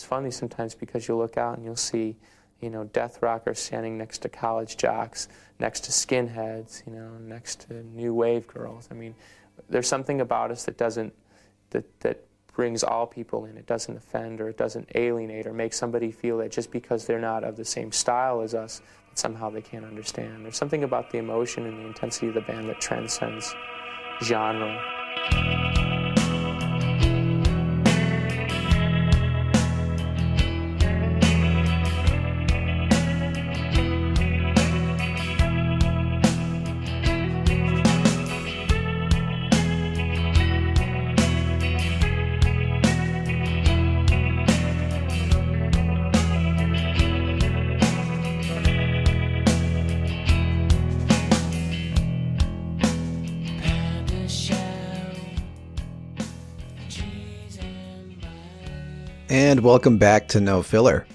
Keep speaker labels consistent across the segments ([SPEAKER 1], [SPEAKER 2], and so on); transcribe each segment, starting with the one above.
[SPEAKER 1] It's funny sometimes because you'll look out and you'll see, you know, death rockers standing next to college jocks, next to skinheads, you know, next to new wave girls. I mean, there's something about us that doesn't, that, that brings all people in. It doesn't offend or it doesn't alienate or make somebody feel that just because they're not of the same style as us, that somehow they can't understand. There's something about the emotion and the intensity of the band that transcends genre.
[SPEAKER 2] And welcome back to No Filler,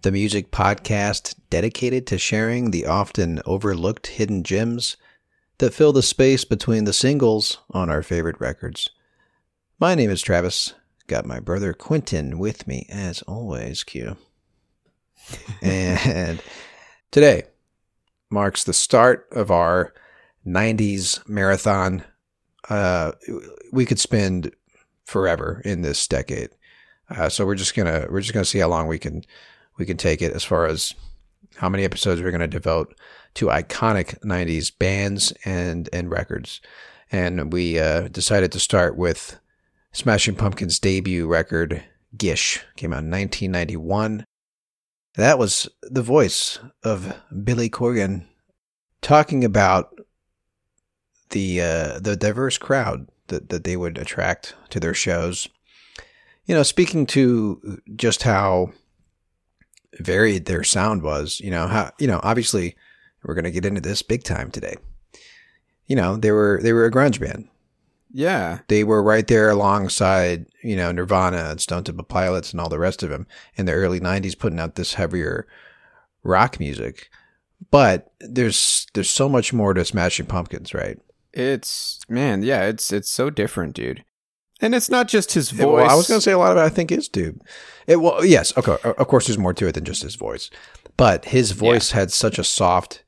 [SPEAKER 2] the music podcast dedicated to sharing the often overlooked hidden gems that fill the space between the singles on our favorite records. My name is Travis. Got my brother Quentin with me as always, Q. and today marks the start of our 90s marathon. Uh, we could spend forever in this decade. Uh, so we're just gonna we're just gonna see how long we can we can take it as far as how many episodes we're gonna devote to iconic '90s bands and and records. And we uh, decided to start with Smashing Pumpkins' debut record, Gish, came out in 1991. That was the voice of Billy Corgan talking about the uh, the diverse crowd that, that they would attract to their shows you know, speaking to just how varied their sound was, you know, how, you know, obviously we're going to get into this big time today. You know, they were, they were a grunge band.
[SPEAKER 3] Yeah.
[SPEAKER 2] They were right there alongside, you know, Nirvana and Stone Temple Pilots and all the rest of them in the early 90s putting out this heavier rock music. But there's there's so much more to Smashing Pumpkins, right?
[SPEAKER 3] It's man, yeah, it's it's so different, dude. And it's not just his voice.
[SPEAKER 2] Well, I was going to say a lot of it. I think is dude. It well, yes, okay. Of course, there's more to it than just his voice, but his voice yeah. had such a soft.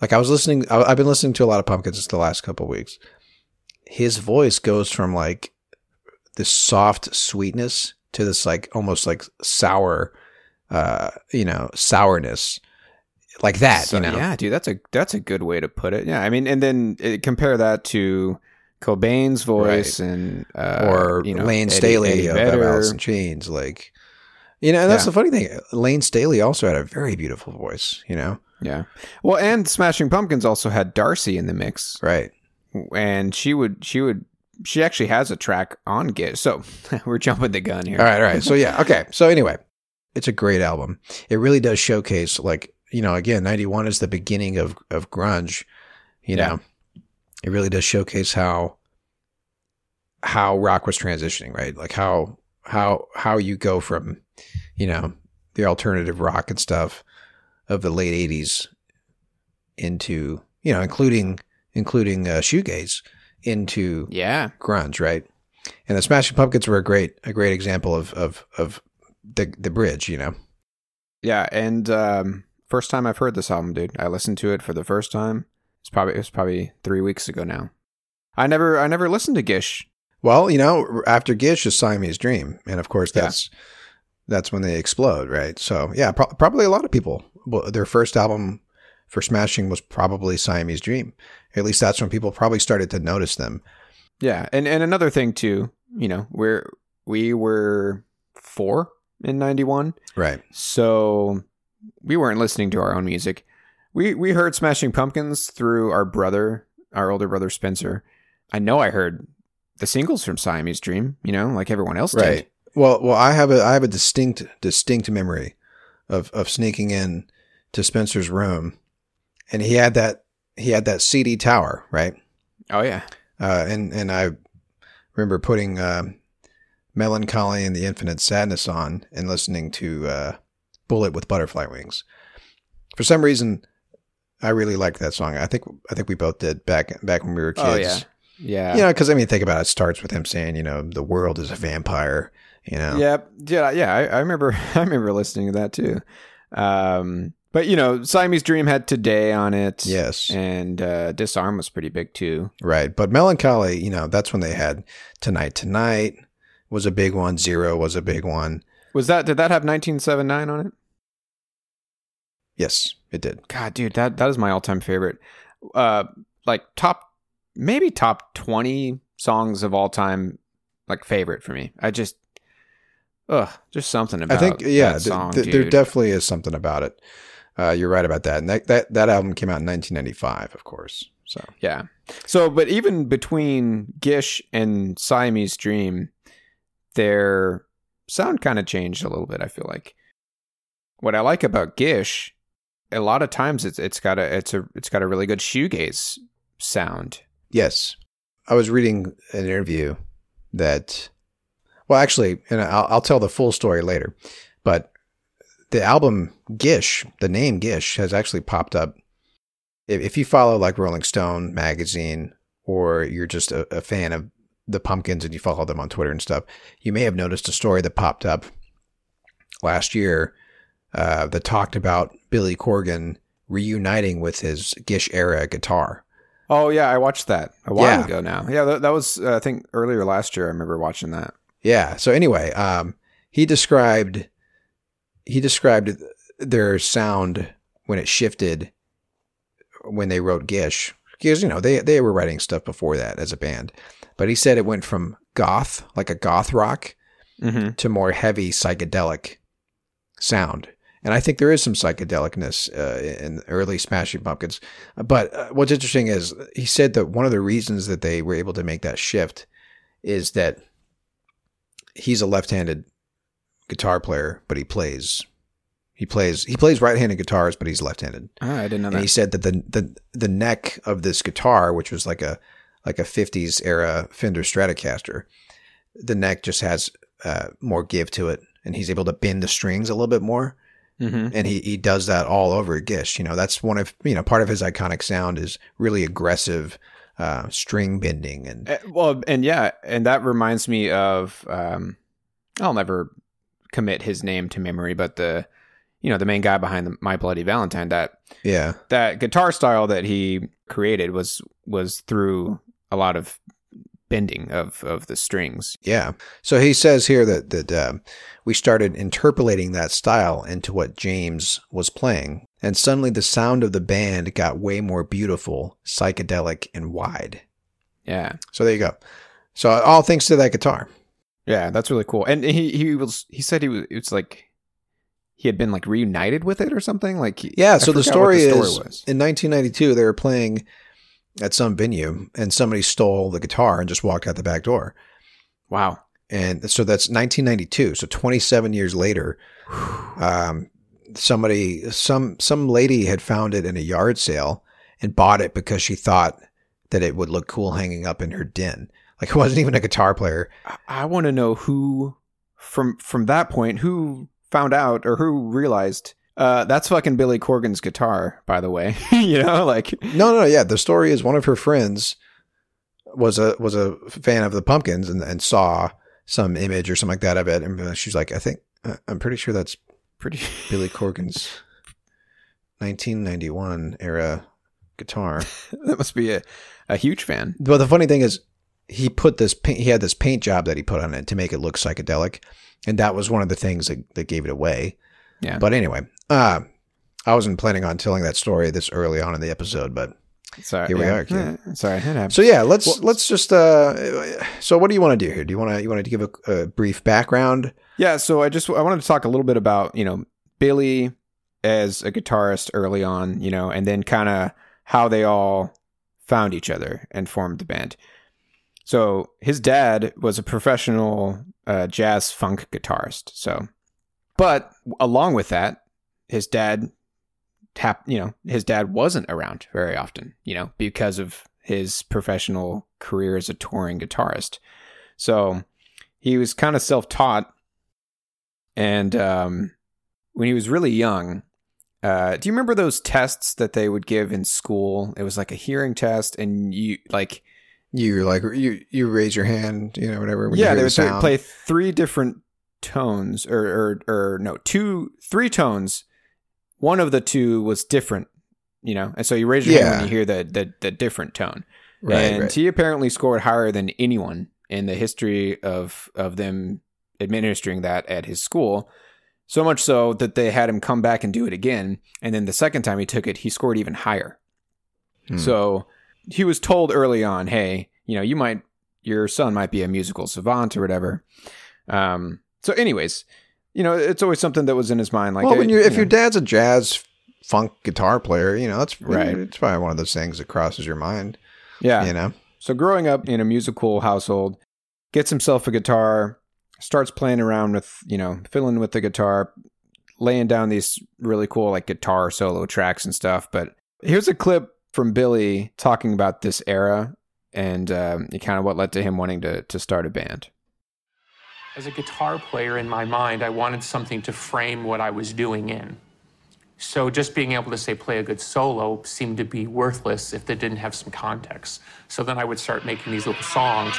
[SPEAKER 2] Like I was listening, I, have been listening to a lot of Pumpkins just the last couple weeks. His voice goes from like this soft sweetness to this like almost like sour, uh, you know, sourness, like that. So, you know,
[SPEAKER 3] yeah, dude, that's a that's a good way to put it. Yeah, I mean, and then uh, compare that to Cobain's voice right. and uh,
[SPEAKER 2] or
[SPEAKER 3] you know, Eddie,
[SPEAKER 2] Staley
[SPEAKER 3] Eddie
[SPEAKER 2] of Alice in Chains, like you know, and that's yeah. the funny thing. Layne Staley also had a very beautiful voice, you know.
[SPEAKER 3] Yeah. Well, and Smashing Pumpkins also had Darcy in the mix,
[SPEAKER 2] right?
[SPEAKER 3] And she would, she would, she actually has a track on Gish. So we're jumping the gun here.
[SPEAKER 2] All right, all right. So yeah, okay. So anyway, it's a great album. It really does showcase, like you know, again, ninety one is the beginning of of grunge. You yeah. know, it really does showcase how how rock was transitioning, right? Like how how how you go from, you know, the alternative rock and stuff of the late '80s into, you know, including including uh, shoegaze into
[SPEAKER 3] yeah
[SPEAKER 2] grunge, right? And the Smashing Pumpkins were a great a great example of of of the the bridge, you know.
[SPEAKER 3] Yeah, and um, first time I've heard this album, dude. I listened to it for the first time. It's probably it was probably three weeks ago now. I never I never listened to Gish.
[SPEAKER 2] Well, you know, after Gish is Siamese Dream, and of course that's that's when they explode, right? So yeah, pro- probably a lot of people. Well, their first album for Smashing was probably Siamese Dream. At least that's when people probably started to notice them.
[SPEAKER 3] Yeah, and and another thing too, you know, we're we were four in '91,
[SPEAKER 2] Right.
[SPEAKER 3] so we weren't listening to our own music. We we heard Smashing Pumpkins through our brother, our older brother Spencer. I know I heard the singles from Siamese Dream, you know, like everyone else did.
[SPEAKER 2] Right. Well, well, I have a I have a distinct distinct memory of of sneaking in to Spencer's room, and he had that he had that CD tower, right?
[SPEAKER 3] Oh yeah.
[SPEAKER 2] Uh, and and I remember putting uh, Melancholy and the Infinite Sadness on and listening to uh, Bullet with Butterfly Wings. For some reason, I really liked that song. I think I think we both did back back when we were kids.
[SPEAKER 3] Oh yeah. Yeah.
[SPEAKER 2] You know, because I mean, think about it. It starts with him saying, you know, the world is a vampire. You know.
[SPEAKER 3] Yeah, yeah, yeah. I, I remember. I remember listening to that too. Um, but you know, Siamese Dream had "Today" on it.
[SPEAKER 2] Yes.
[SPEAKER 3] and uh, "Disarm" was pretty big too.
[SPEAKER 2] Right. But Melancholy, you know, that's when they had Tonight Tonight was a big one. Zero was a big one.
[SPEAKER 3] Was that? Did that have 1979 on it?
[SPEAKER 2] Yes, it did.
[SPEAKER 3] God, dude, that that is my all time favorite. Uh, like top, maybe top 20 songs of all time. Like favorite for me. I just, ugh, just something about.
[SPEAKER 2] I think, yeah, th-
[SPEAKER 3] song,
[SPEAKER 2] th- there definitely is something about it. Uh, you're right about that. And that, that, that album came out in 1995, of course. So,
[SPEAKER 3] Yeah. So, but even between Gish and Siamese Dream, their sound kind of changed a little bit. I feel like what I like about Gish, a lot of times it's it's got a it's a it's got a really good shoegaze sound.
[SPEAKER 2] yes, I was reading an interview that, well, actually, and I'll, I'll tell the full story later, but the album Gish, the name Gish, has actually popped up. If, if you follow like Rolling Stone magazine, or you're just a, a fan of the Pumpkins and you follow them on Twitter and stuff, you may have noticed a story that popped up last year uh, that talked about Billy Corgan reuniting with his Gish era guitar.
[SPEAKER 3] Oh yeah, I watched that a while
[SPEAKER 2] Yeah.
[SPEAKER 3] ago now. Yeah, that, that was uh, I think earlier last year. I remember watching that.
[SPEAKER 2] Yeah. So anyway, um, he described he described their sound when it shifted when they wrote Gish because you know they they were writing stuff before that as a band, but he said it went from goth like a goth rock
[SPEAKER 3] Mm-hmm.
[SPEAKER 2] to more heavy psychedelic sound. And I think there is some psychedelicness uh, in early Smashing Pumpkins. But uh, what's interesting is he said that one of the reasons that they were able to make that shift is that he's a left-handed guitar player, but he plays he plays he plays right-handed guitars, but he's left-handed.
[SPEAKER 3] Ah, I didn't know
[SPEAKER 2] And he said that the the the neck of this guitar, which was like a like a '50s era Fender Stratocaster, the neck just has uh, more give to it, and he's able to bend the strings a little bit more.
[SPEAKER 3] Mm-hmm.
[SPEAKER 2] And he he does that all over Gish. You know, that's one of you know part of his iconic sound is really aggressive uh, string bending and
[SPEAKER 3] Uh, well, and yeah, and that reminds me of um, I'll never commit his name to memory, but the you know the main guy behind the My Bloody Valentine that
[SPEAKER 2] yeah
[SPEAKER 3] that guitar style that he created was was through a lot of bending of of the strings.
[SPEAKER 2] Yeah. So he says here that that um, we started interpolating that style into what James was playing, and suddenly the sound of the band got way more beautiful, psychedelic, and wide.
[SPEAKER 3] Yeah,
[SPEAKER 2] So there you go. So all thanks to that guitar.
[SPEAKER 3] yeah, that's really cool. And he he was he said he was it's like he had been like reunited with it or something. Like
[SPEAKER 2] Yeah.
[SPEAKER 3] I
[SPEAKER 2] so the story,
[SPEAKER 3] the
[SPEAKER 2] is
[SPEAKER 3] was.
[SPEAKER 2] in 1992 they were playing at some venue, and somebody stole the guitar and just walked out the back door.
[SPEAKER 3] wow.
[SPEAKER 2] and so that's 1992 so 27 years later um, somebody some some lady had found it in a yard sale and bought it because she thought that it would look cool hanging up in her den like it wasn't even a guitar player
[SPEAKER 3] I, I want to know who from from that point who found out or who realized uh, that's fucking Billy Corgan's guitar, by the way. you know, like
[SPEAKER 2] no no yeah the story is one of her friends was a was a fan of the pumpkins and, and saw some image or something like that of it and she's like i think uh, i'm pretty sure that's
[SPEAKER 3] pretty.
[SPEAKER 2] billy corgan's 1991 era guitar
[SPEAKER 3] that must be a, a huge fan.
[SPEAKER 2] But the funny thing is, he put this paint, he had this paint job that he put on it to make it look psychedelic, and that was one of the things that, that gave it away.
[SPEAKER 3] Yeah.
[SPEAKER 2] But anyway, uh, I wasn't planning on telling that story this early on in the episode, but
[SPEAKER 3] Sorry.
[SPEAKER 2] Here we
[SPEAKER 3] yeah.
[SPEAKER 2] are.
[SPEAKER 3] Yeah, Sorry.
[SPEAKER 2] so yeah, let's let's just. Uh, so what do you want to do here? Do you want to you want to give a, a brief background?
[SPEAKER 3] Yeah, so I just I wanted to talk a little bit about you know Billy as a guitarist early on, you know, and then kind of how they all found each other and formed the band. So his dad was a professional uh, jazz funk guitarist. So, but along with that, his dad, you know, his dad wasn't around very often, you know, because of his professional career as a touring guitarist. So he was kind of self-taught and um, when he was really young, uh, do you remember those tests that they would give in school? It was like a hearing test, and you like
[SPEAKER 2] You like you you raise your hand, you know, whatever. when
[SPEAKER 3] yeah, they would play- play three different tones, or, or or no, two, three tones. One of the two was different, you know, and so you raise your hand
[SPEAKER 2] Yeah.
[SPEAKER 3] when you hear the the, the different tone.
[SPEAKER 2] right,
[SPEAKER 3] and
[SPEAKER 2] right.
[SPEAKER 3] he apparently scored higher than anyone in the history of of them administering that at his school. So much so that they had him come back and do it again, and then the second time he took it, he scored even higher.
[SPEAKER 2] Hmm.
[SPEAKER 3] So he was told early on, "Hey, you know, you might your son might be a musical savant or whatever." Um, so, anyways, you know, it's always something that was in his mind. Like,
[SPEAKER 2] well, when
[SPEAKER 3] uh,
[SPEAKER 2] you if your dad's a jazz funk guitar player, you know that's
[SPEAKER 3] Right.
[SPEAKER 2] It's probably one of those things that crosses your mind.
[SPEAKER 3] yeah,
[SPEAKER 2] You know,
[SPEAKER 3] So growing up in a musical household, gets himself a guitar, starts playing around with, you know, fiddling with the guitar, laying down these really cool like guitar solo tracks and stuff. But here's a clip from Billy talking about this era and um, kind of what led to him wanting to to start a band.
[SPEAKER 4] As a guitar player in my mind, I wanted something to frame what I was doing in. So just being able to say play a good solo seemed to be worthless if they didn't have some context. So then I would start making these little songs.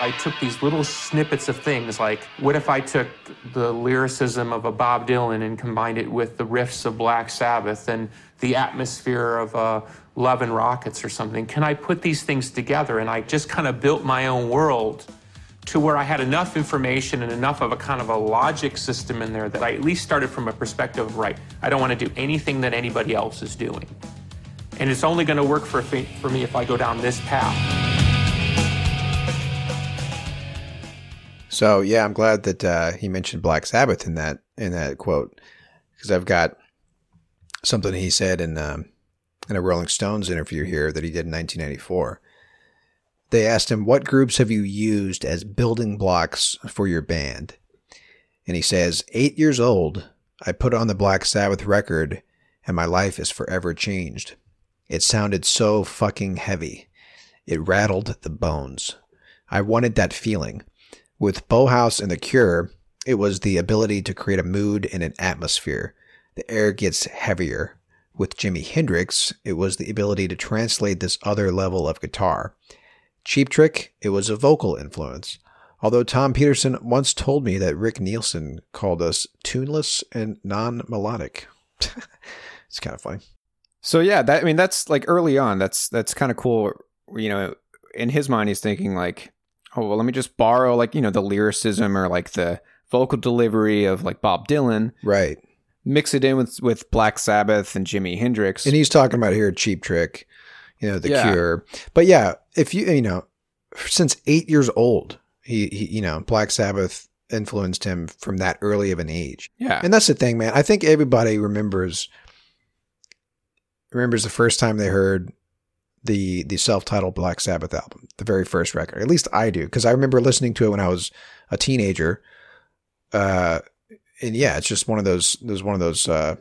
[SPEAKER 4] I took these little snippets of things like what if I took the lyricism of a Bob Dylan and combined it with the riffs of Black Sabbath and the atmosphere of uh, Love and Rockets or something? Can I put these things together? And I just kind of built my own world to where I had enough information and enough of a kind of a logic system in there that I at least started from a perspective of, right, I don't want to do anything that anybody else is doing. And it's only going to work for, for me if I go down this path.
[SPEAKER 2] so yeah, I'm glad that uh, he mentioned Black Sabbath in that in that quote because I've got something he said in um, in a Rolling Stones interview here that he did in 1994. They asked him, "What groups have you used as building blocks for your band?" And he says, eight years old, I put on the Black Sabbath record, and my life is forever changed. It sounded so fucking heavy. It rattled the bones. I wanted that feeling. With Bauhaus and The Cure, it was the ability to create a mood and an atmosphere. The air gets heavier. With Jimi Hendrix, it was the ability to translate this other level of guitar. Cheap Trick, it was a vocal influence. Although Tom Petersson once told me that Rick Nielsen called us tuneless and non melodic. it's kind of funny.
[SPEAKER 3] So yeah, that I mean that's like early on. That's that's kind of cool. You know, in his mind, he's thinking like, oh well, let me just borrow like you know the lyricism or like the vocal delivery of like Bob Dylan,
[SPEAKER 2] Right.
[SPEAKER 3] mix it in with with Black Sabbath and Jimi Hendrix.
[SPEAKER 2] And he's talking about here Cheap Trick, you know, The
[SPEAKER 3] Yeah.
[SPEAKER 2] Cure. But yeah, if you, you know, since eight years old, he, he, you know, Black Sabbath influenced him from that early of an age.
[SPEAKER 3] yeah,
[SPEAKER 2] And that's the thing, man. I think everybody remembers remembers the first time they heard the the self-titled Black Sabbath album, the very first record. At least I do, because I remember listening to it when I was a teenager. Uh, and yeah, it's just one of those. There's one of those uh,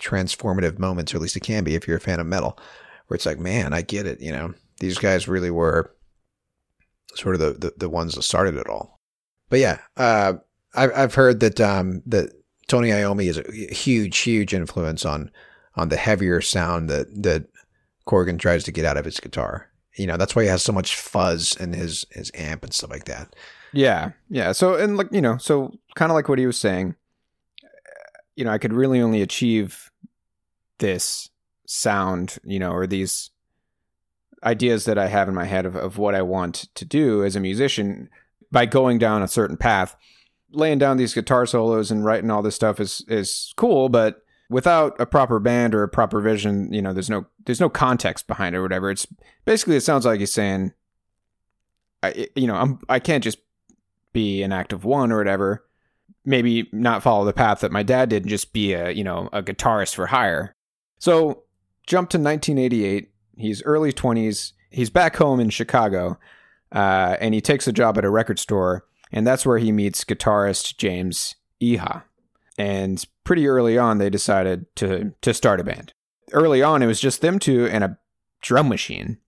[SPEAKER 2] transformative moments, or at least it can be if you're a fan of metal, where it's like, man, I get it. You know, these guys really were sort of the the, the ones that started it all. But yeah, uh, I've I've heard that um, that Tony Iommi is a huge, huge influence on on the heavier sound that that Corgan tries to get out of his guitar. You know, that's why he has so much fuzz in his his amp and stuff like that.
[SPEAKER 3] yeah, yeah. So and like you know, so kind of like what he was saying. You know, I could really only achieve this sound, you know, or these ideas that I have in my head of, of what I want to do as a musician by going down a certain path. Laying down these guitar solos and writing all this stuff is is cool, but without a proper band or a proper vision, you know, there's no there's no context behind it or whatever. It's basically it sounds like he's saying, I you know I'm I can't just be an active one or whatever. Maybe not follow the path that my dad did and just be a you know a guitarist for hire. So jump to 1988. He's early 20s. He's back home in Chicago, uh, and he takes a job at a record store, and that's where he meets guitarist James Iha. And pretty early on, they decided to to start a band. Early on, it was just them two and a drum machine,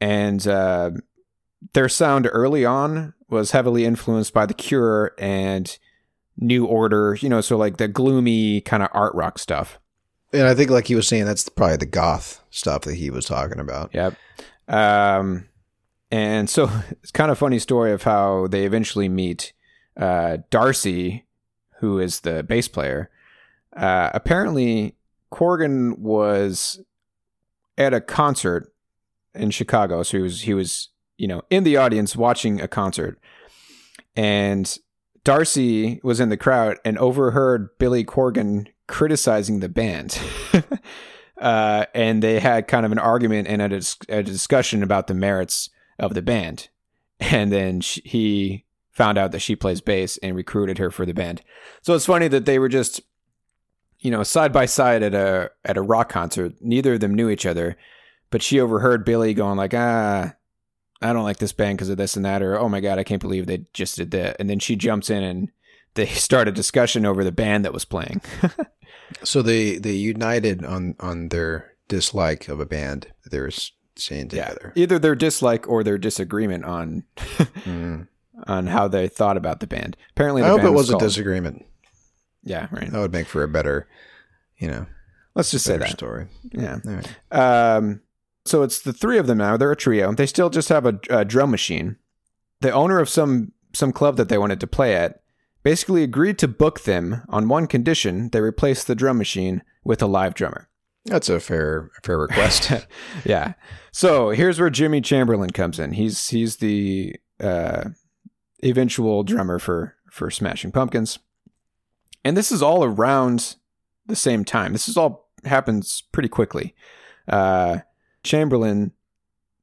[SPEAKER 3] and uh, their sound early on was heavily influenced by The Cure and New Order. You know, so like the gloomy kind of art rock stuff.
[SPEAKER 2] And I think, like he was saying, that's probably the goth stuff that he was talking about.
[SPEAKER 3] Yep. Um, and so it's kind of funny story of how they eventually meet uh, Darcy, who is the bass player. Uh, apparently, Corgan was at a concert in Chicago, so he was he was you know in the audience watching a concert, and Darcy was in the crowd and overheard Billy Corgan criticizing the band. uh, and they had kind of an argument and a, a, discussion about the merits of the band. And then she, he found out that she plays bass and recruited her for the band. So it's funny that they were just, you know, side by side at a at a rock concert. Neither of them knew each other, but she overheard Billy going like, "Ah, I don't like this band because of this and that," or "Oh my god, I can't believe they just did that." And then she jumps in and they start a discussion over the band that was playing.
[SPEAKER 2] so they they united on on their dislike of a band that They're saying together.
[SPEAKER 3] Yeah, either their dislike or their disagreement on mm. on how they thought about the band. Apparently,
[SPEAKER 2] I hope it was, was a disagreement.
[SPEAKER 3] Yeah, right.
[SPEAKER 2] That would make for a better, you know.
[SPEAKER 3] Let's just say that
[SPEAKER 2] story.
[SPEAKER 3] Yeah. Right. Um, so it's the three of them now. They're a trio. They still just have a, a drum machine. The owner of some some club that they wanted to play at basically agreed to book them on one condition they replace the drum machine with a live drummer.
[SPEAKER 2] That's a fair fair request.
[SPEAKER 3] yeah. So here's where Jimmy Chamberlin comes in. He's he's the uh, eventual drummer for for Smashing Pumpkins, and this is all around the same time. This is all happens pretty quickly. Uh, Chamberlin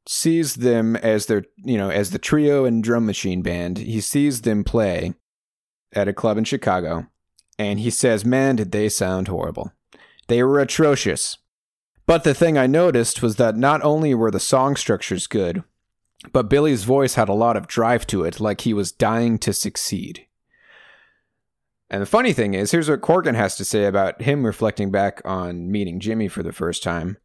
[SPEAKER 3] sees them as their you know as the trio and drum machine band. He sees them play, at a club in Chicago, and he says, Man, did they sound horrible. They were atrocious. But the thing I noticed was that not only were the song structures good, but Billy's voice had a lot of drive to it, like he was dying to succeed. And the funny thing is, here's what Corgan has to say about him reflecting back on meeting Jimmy for the first time.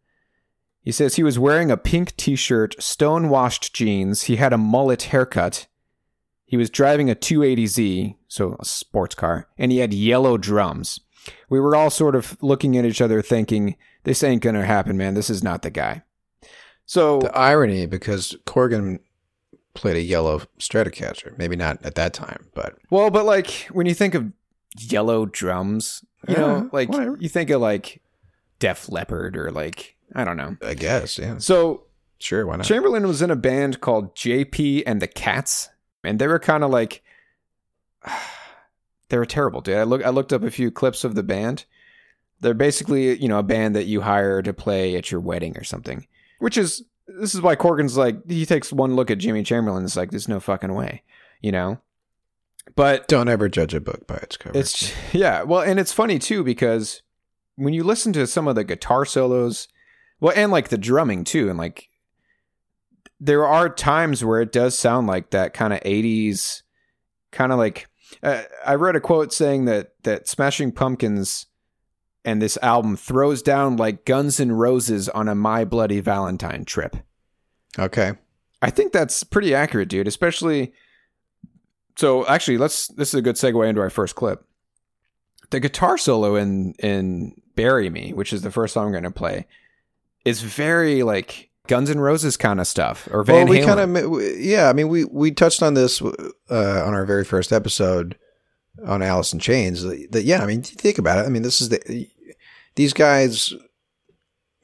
[SPEAKER 3] He says he was wearing a pink t shirt, stone washed jeans, he had a mullet haircut, he was driving a 280Z, so a sports car, and he had yellow drums. We were all sort of looking at each other thinking, this ain't gonna happen, man. This is not the guy. So
[SPEAKER 2] the irony, because Corgan played a yellow Stratocaster, maybe not at that time, but
[SPEAKER 3] well, but like when you think of yellow drums, you yeah, know, like whatever. you think of like Def Leppard or like I don't know.
[SPEAKER 2] I guess, yeah.
[SPEAKER 3] So
[SPEAKER 2] sure, why not?
[SPEAKER 3] Chamberlin was in a band called JP and the Cats and they were kind of like they were terrible, dude. I look I looked up a few clips of the band. They're basically, you know, a band that you hire to play at your wedding or something. Which is this is why Corgan's like he takes one look at Jimmy Chamberlin and it's like there's no fucking way, you know. But
[SPEAKER 2] don't ever judge a book by its cover.
[SPEAKER 3] It's yeah, well, and it's funny too because when you listen to some of the guitar solos, well, and like the drumming too, and like there are times where it does sound like that kind of 80s kind of like uh, I read a quote saying that that Smashing Pumpkins and this album throws down like Guns N' Roses on a My Bloody Valentine trip.
[SPEAKER 2] Okay.
[SPEAKER 3] I think that's pretty accurate, dude, especially so actually let's this is a good segue into our first clip. The guitar solo in in Bury Me, which is the first song I'm going to play, is very like Guns N' Roses kind of stuff or Van well,
[SPEAKER 2] we
[SPEAKER 3] kind
[SPEAKER 2] of yeah. I mean, we we touched on this uh, on our very first episode on Alice in Chains. That yeah, I mean, think about it. I mean, this is the these guys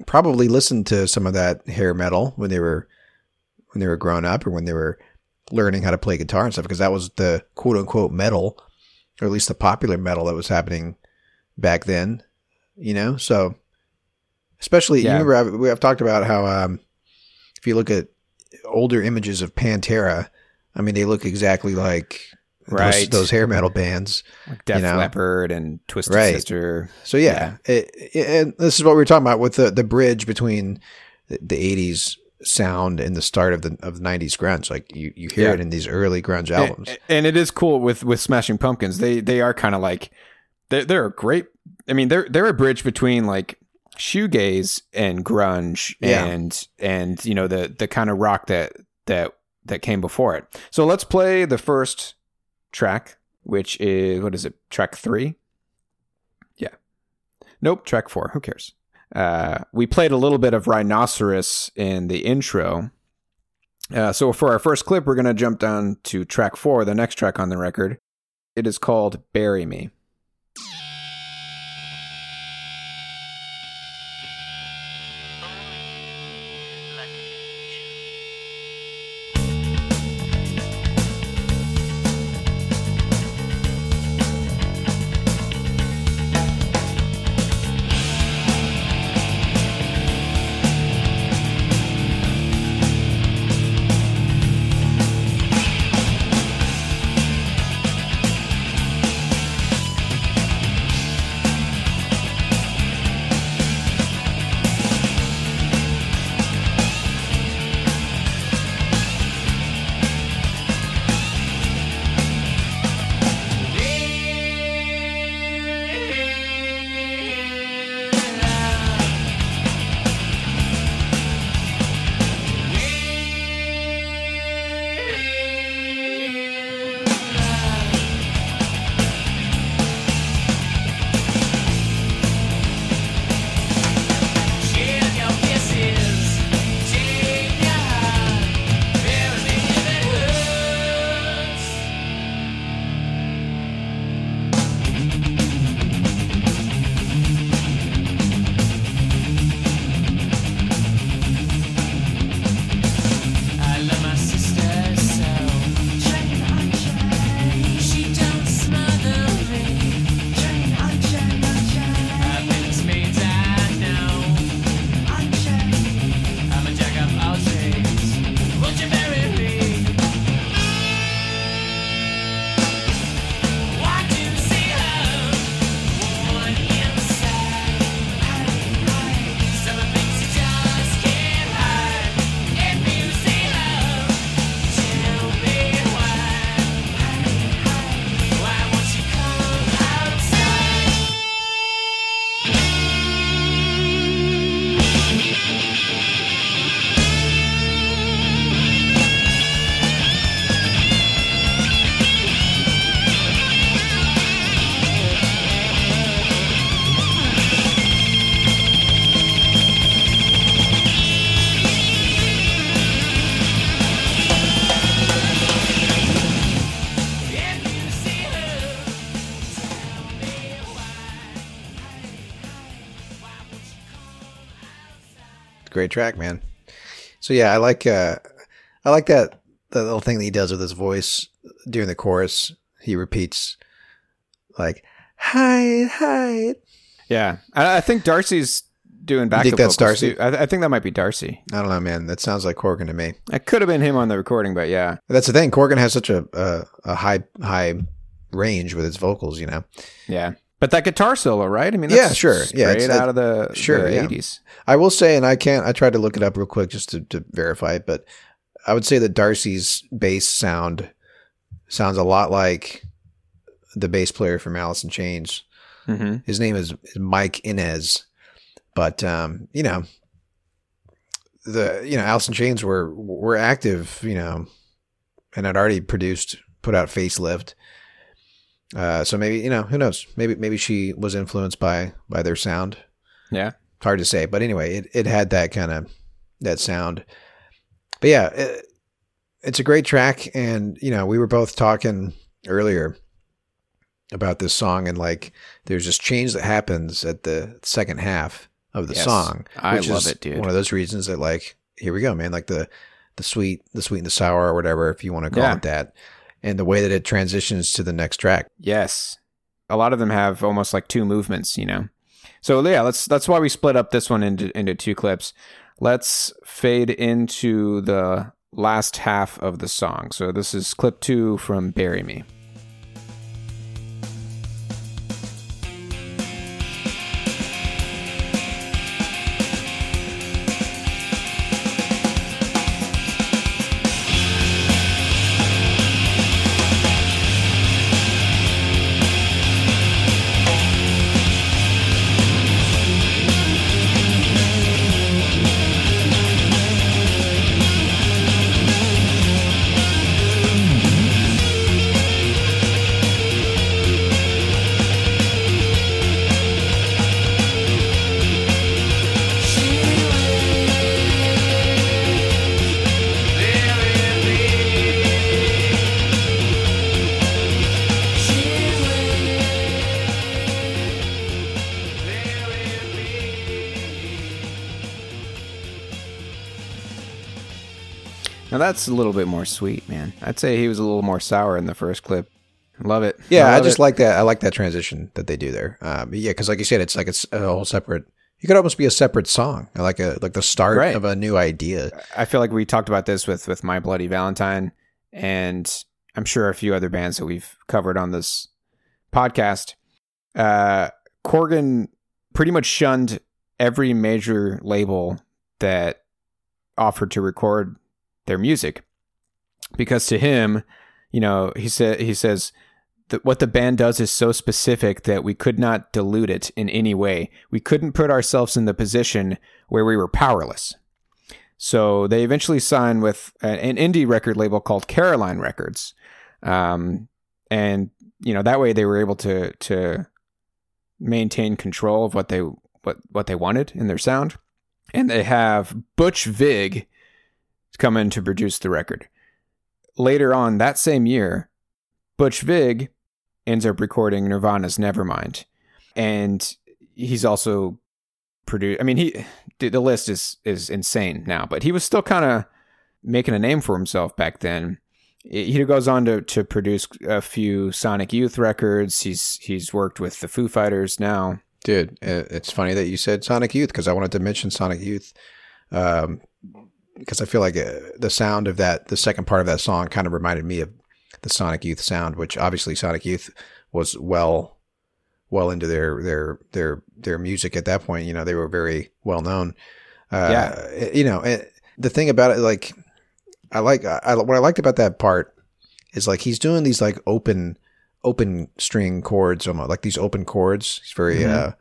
[SPEAKER 2] probably listened to some of that hair metal when they were when they were growing up or when they were learning how to play guitar and stuff because that was the quote unquote metal or at least the popular metal that was happening back then you know so especially
[SPEAKER 3] Yeah.
[SPEAKER 2] you remember I've, we have talked about how um, if you look at older images of pantera i mean they look exactly like those,
[SPEAKER 3] Right.
[SPEAKER 2] those hair metal bands
[SPEAKER 3] Like Def
[SPEAKER 2] You know?
[SPEAKER 3] Leppard and Twisted
[SPEAKER 2] Right.
[SPEAKER 3] Sister.
[SPEAKER 2] So yeah, It, it- and this is what we were talking about with the the bridge between the, the '80s sound and the start of the of the '90s grunge. Like you you hear
[SPEAKER 3] Yeah.
[SPEAKER 2] it in these early grunge albums.
[SPEAKER 3] And, and it is cool with with Smashing Pumpkins. They they are kind of like they're they're a great. I mean, they're they're a bridge between like shoegaze and grunge
[SPEAKER 2] Yeah.
[SPEAKER 3] and and you know the the kind of rock that that that came before it. So let's play the first track, which is what is it? Track three. Yeah. Nope. Track four. Who cares? Uh, we played a little bit of Rhinoceros in the intro. Uh, so for our first clip, we're going to jump down to track four, the next track on the record. It is called Bury Me.
[SPEAKER 2] Track, man. So yeah, I like uh I like that the little thing that he does with his voice during the chorus. He repeats like hide, hide.
[SPEAKER 3] Yeah, I, I think Darcy's doing backup.
[SPEAKER 2] think that's Darcy?
[SPEAKER 3] I, I think that might be Darcy.
[SPEAKER 2] I don't know, man. That sounds like Corgan to me.
[SPEAKER 3] It could have been him on the recording, but yeah,
[SPEAKER 2] That's the thing. Corgan has such a a, a high high range with his vocals, you know.
[SPEAKER 3] yeah. But that guitar solo, right? I mean,
[SPEAKER 2] Yeah,
[SPEAKER 3] that's
[SPEAKER 2] sure. Yeah,
[SPEAKER 3] straight
[SPEAKER 2] it's-
[SPEAKER 3] out of the
[SPEAKER 2] sure,
[SPEAKER 3] the
[SPEAKER 2] yeah.
[SPEAKER 3] 80s.
[SPEAKER 2] I will say, and I can't. I tried to look it up real quick just to, to verify it, but I would say that Darcy's bass sound sounds a lot like the bass player from Alice in Chains.
[SPEAKER 3] hmm
[SPEAKER 2] His name is, is Mike Inez, but um, you know, the you know Alice in Chains were were active, you know, and had already produced put out Facelift. Uh, so maybe you know who knows maybe maybe she was influenced by by their sound
[SPEAKER 3] Yeah.
[SPEAKER 2] hard to say but anyway it, it had that kind of that sound but yeah it, it's a great track and you know we were both talking earlier about this song and like there's this change that happens at the second half of the
[SPEAKER 3] Yes.
[SPEAKER 2] song.
[SPEAKER 3] I love it, dude.
[SPEAKER 2] One of those reasons that like here we go, man. Like the the sweet, the sweet and the sour, or whatever, if you want to call
[SPEAKER 3] Yeah.
[SPEAKER 2] it that, and the way that it transitions to the next track.
[SPEAKER 3] Yes. A lot of them have almost like two movements, you know. So yeah, let's that's why we split up this one into into two clips. Let's fade into the last half of the song. So this is clip 2 from Bury Me. That's a little bit more sweet, man. I'd say he was a little more sour in the first clip. Love it.
[SPEAKER 2] Yeah, I,
[SPEAKER 3] love
[SPEAKER 2] just
[SPEAKER 3] it.
[SPEAKER 2] like that. I like that transition that they do there. Um, yeah, because like you said, it's like it's a whole separate. You could almost be a separate song, like a like the start
[SPEAKER 3] Right.
[SPEAKER 2] of a new idea.
[SPEAKER 3] I feel like we talked about this with with My Bloody Valentine, and I'm sure a few other bands that we've covered on this podcast. Uh, Corgan pretty much shunned every major label that offered to record their music because to him, you know, he said he says that what the band does is so specific that we could not dilute it in any way. We couldn't put ourselves in the position where we were powerless. So they eventually signed with an indie record label called Caroline Records, um, and you know that way they were able to to maintain control of what they what what they wanted in their sound. And they have Butch Vig come in to produce the record. Later on that same year, Butch Vig ends up recording Nirvana's Nevermind, and he's also produced. I mean, he the list is is insane now, but he was still kind of making a name for himself back then. He goes on to to produce a few Sonic Youth records. He's he's worked with the Foo Fighters now.
[SPEAKER 2] Dude, it's funny that you said Sonic Youth because I wanted to mention Sonic Youth um, because I feel like uh, the sound of that, the second part of that song, kind of reminded me of the Sonic Youth sound, which obviously Sonic Youth was well, well into their their their their music at that point. You know, they were very well known. Uh,
[SPEAKER 3] Yeah.
[SPEAKER 2] you know, eh, the thing about it, like, I like I, what I liked about that part is like he's doing these like open open string chords almost like these open chords he's very
[SPEAKER 3] Mhm.
[SPEAKER 2] uh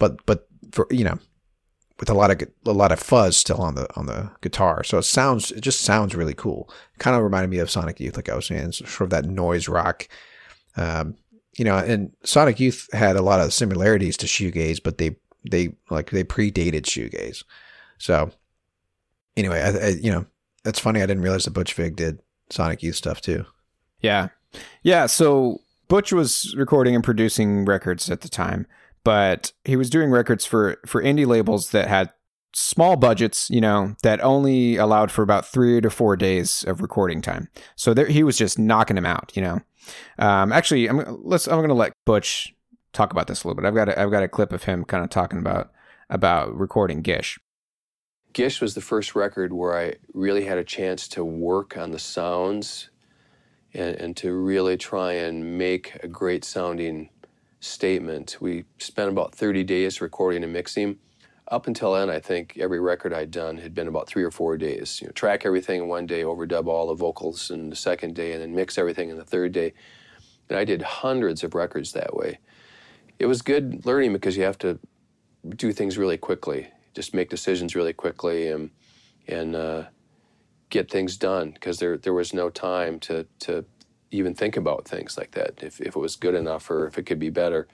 [SPEAKER 2] but but for you know with a lot of a lot of fuzz still on the on the guitar so it sounds it just sounds really cool kind of reminded me of sonic youth like i was saying sort of that noise rock um you know and sonic youth had a lot of similarities to shoegaze but they they like they predated shoegaze so anyway I, I you know that's funny i didn't realize that butch vig did sonic youth stuff too
[SPEAKER 3] Yeah. Yeah. So Butch was recording and producing records at the time, but he was doing records for, for indie labels that had small budgets, you know, that only allowed for about three to four days of recording time. So there, he was just knocking him out, you know. Um, actually, I'm let's I'm to let Butch talk about this a little bit. I've got a, I've got a clip of him kind of talking about about recording Gish.
[SPEAKER 5] Gish was the first record where I really had a chance to work on the sounds and, and to really try and make a great sounding statement. We spent about 30 days recording and mixing. Up until then, I think every record I'd done had been about three or four days. You know, track everything in one day, overdub all the vocals in the second day, and then mix everything in the third day. And I did hundreds of records that way. It was good learning because you have to do things really quickly, just make decisions really quickly, and and uh, get things done because there there was no time to to even think about things like that if if it was good enough or if it could be better.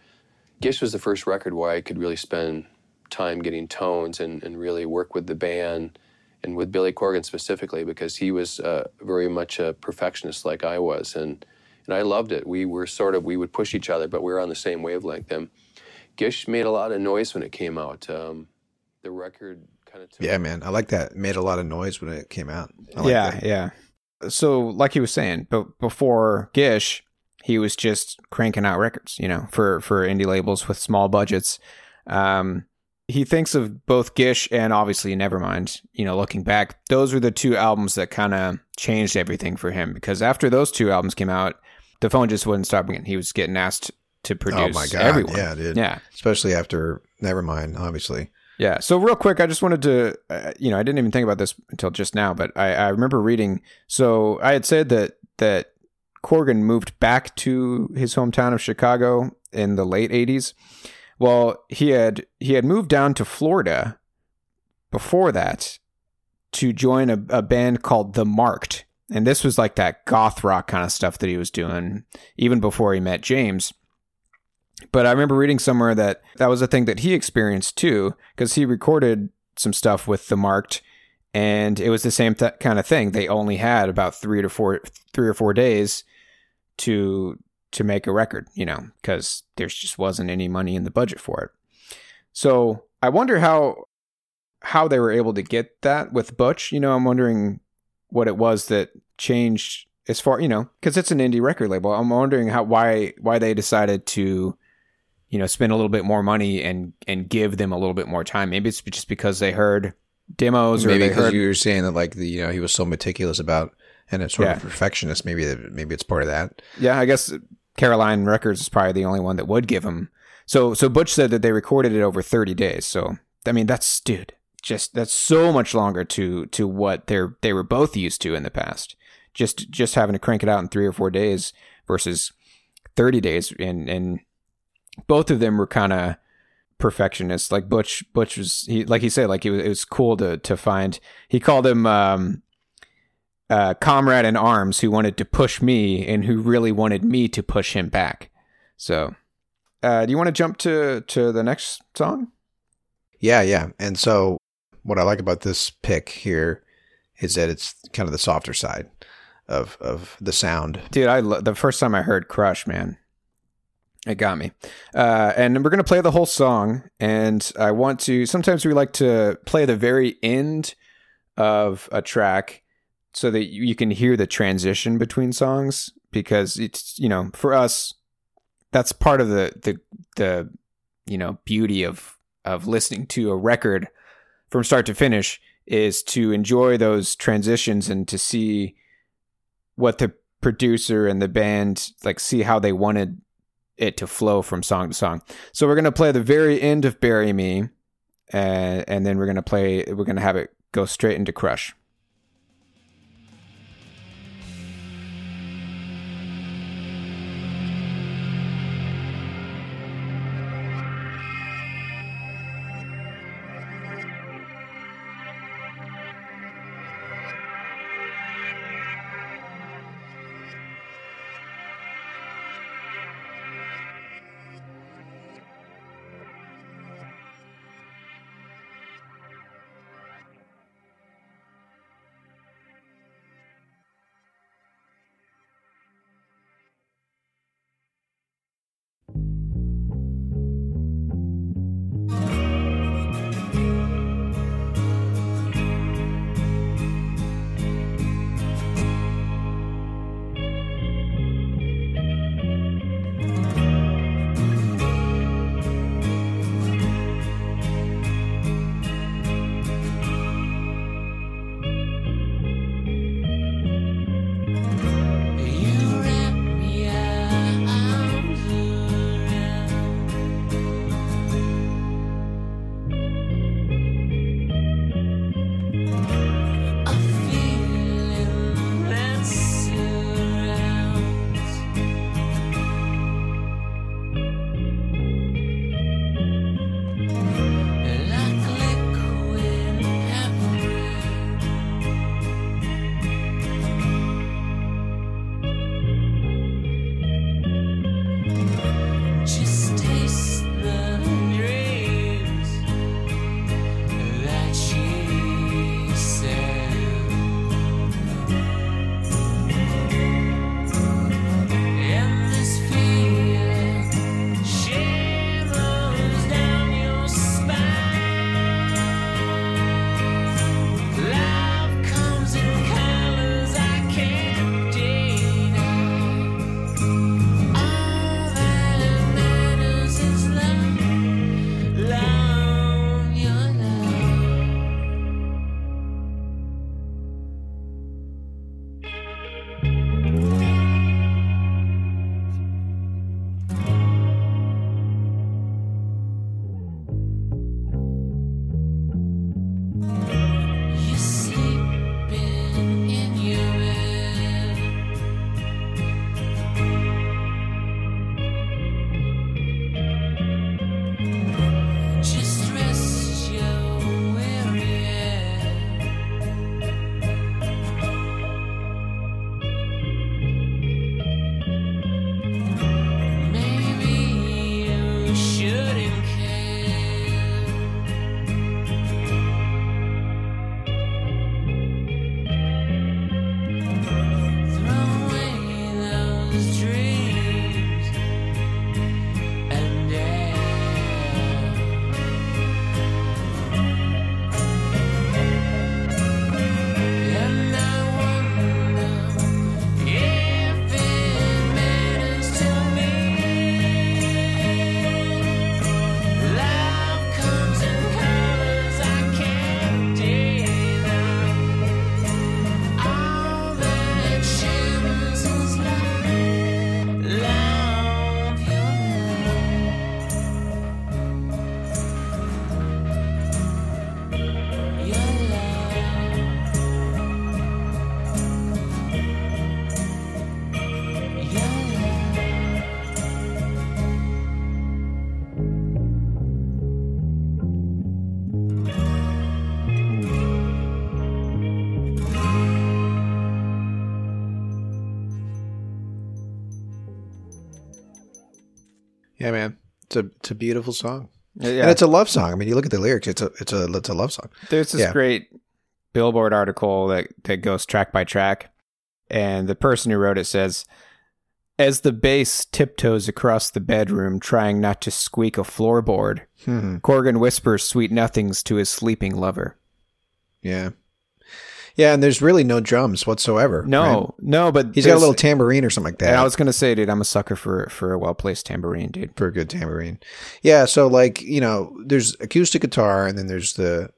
[SPEAKER 5] Gish was the first record where I could really spend time getting tones and, and really work with the band and with Billy Corgan specifically because he was uh, very much a perfectionist like I was and and I loved it. We were sort of we would push each other, but we were on the same wavelength. And Gish made a lot of noise when it came out. Um, the record kind of took.
[SPEAKER 2] Yeah, man, I like that. It made a lot of noise when it came out. I like
[SPEAKER 3] yeah,
[SPEAKER 2] that.
[SPEAKER 3] yeah. So, like he was saying, but before Gish, he was just cranking out records, you know, for for indie labels with small budgets. Um, he thinks of both Gish and obviously Nevermind. You know, looking back, those were the two albums that kind of changed everything for him because after those two albums came out, the phone just wouldn't stop ringing. He was getting asked to produce
[SPEAKER 2] Oh my god,
[SPEAKER 3] everyone.
[SPEAKER 2] yeah, dude.
[SPEAKER 3] Yeah.
[SPEAKER 2] especially after Nevermind, obviously.
[SPEAKER 3] Yeah. So real quick, I just wanted to, uh, you know, I didn't even think about this until just now, but I, I remember reading. So I had said that that Corgan moved back to his hometown of Chicago in the late '80s. Well, he had he had moved down to Florida before that to join a, a band called The Marked, and this was like that goth rock kind of stuff that he was doing even before he met James. But I remember reading somewhere that that was a thing that he experienced too, because he recorded some stuff with the Marked, and it was the same th- kind of thing. They only had about three to four, three or four days to to make a record, you know, because there just wasn't any money in the budget for it. So I wonder how how they were able to get that with Butch. You know, I'm wondering what it was that changed as far you know because it's an indie record label. I'm wondering how why why they decided to you know spend a little bit more money and and give them a little bit more time. Maybe it's just because they heard demos or
[SPEAKER 2] Maybe because
[SPEAKER 3] heard
[SPEAKER 2] you were saying that, like the you know, he was so meticulous about and it's sort
[SPEAKER 3] Yeah.
[SPEAKER 2] of perfectionist. Maybe that maybe it's part of that.
[SPEAKER 3] Yeah, I guess Caroline Records is probably the only one that would give him. So so Butch said that they recorded it over 30 days. So I mean that's dude, just that's so much longer to to what they're they were both used to in the past. Just just having to crank it out in 3 or 4 days versus 30 days and and both of them were kind of perfectionists. Like Butch Butch was he like he said like it was, it was cool to to find he called him um uh, comrade in arms who wanted to push me and who really wanted me to push him back. So, uh, do you want to jump to to the next song?
[SPEAKER 2] Yeah, yeah. And so what I like about this pick here is that it's kind of the softer side of of the sound.
[SPEAKER 3] Dude, I lo- the first time I heard Crush, man, it got me. Uh, and we're gonna play the whole song. And I want to. Sometimes we like to play the very end of a track so that you can hear the transition between songs because it's you know for us that's part of the the the you know beauty of of listening to a record from start to finish is to enjoy those transitions and to see what the producer and the band like see how they wanted it to flow from song to song. So we're gonna play the very end of "Bury Me," and and then we're gonna play. We're gonna have it go straight into "Crush."
[SPEAKER 2] Yeah, man. It's a it's a beautiful song.
[SPEAKER 3] Yeah.
[SPEAKER 2] And it's a love song. I mean, you look at the lyrics, it's a it's a it's a love song.
[SPEAKER 3] There's this
[SPEAKER 2] Yeah.
[SPEAKER 3] great Billboard article that, that goes track by track, and the person who wrote it says, "As the bass tiptoes across the bedroom, trying not to squeak a floorboard,
[SPEAKER 2] Hmm.
[SPEAKER 3] Corgan whispers sweet nothings to his sleeping lover."
[SPEAKER 2] Yeah. Yeah, and there's really no drums whatsoever.
[SPEAKER 3] No,
[SPEAKER 2] right?
[SPEAKER 3] no, but
[SPEAKER 2] He's got a little tambourine or something like that.
[SPEAKER 3] I was gonna say, dude, I'm a sucker for for a well placed tambourine, dude.
[SPEAKER 2] for a good tambourine. Yeah, so like, you know, there's acoustic guitar and then there's the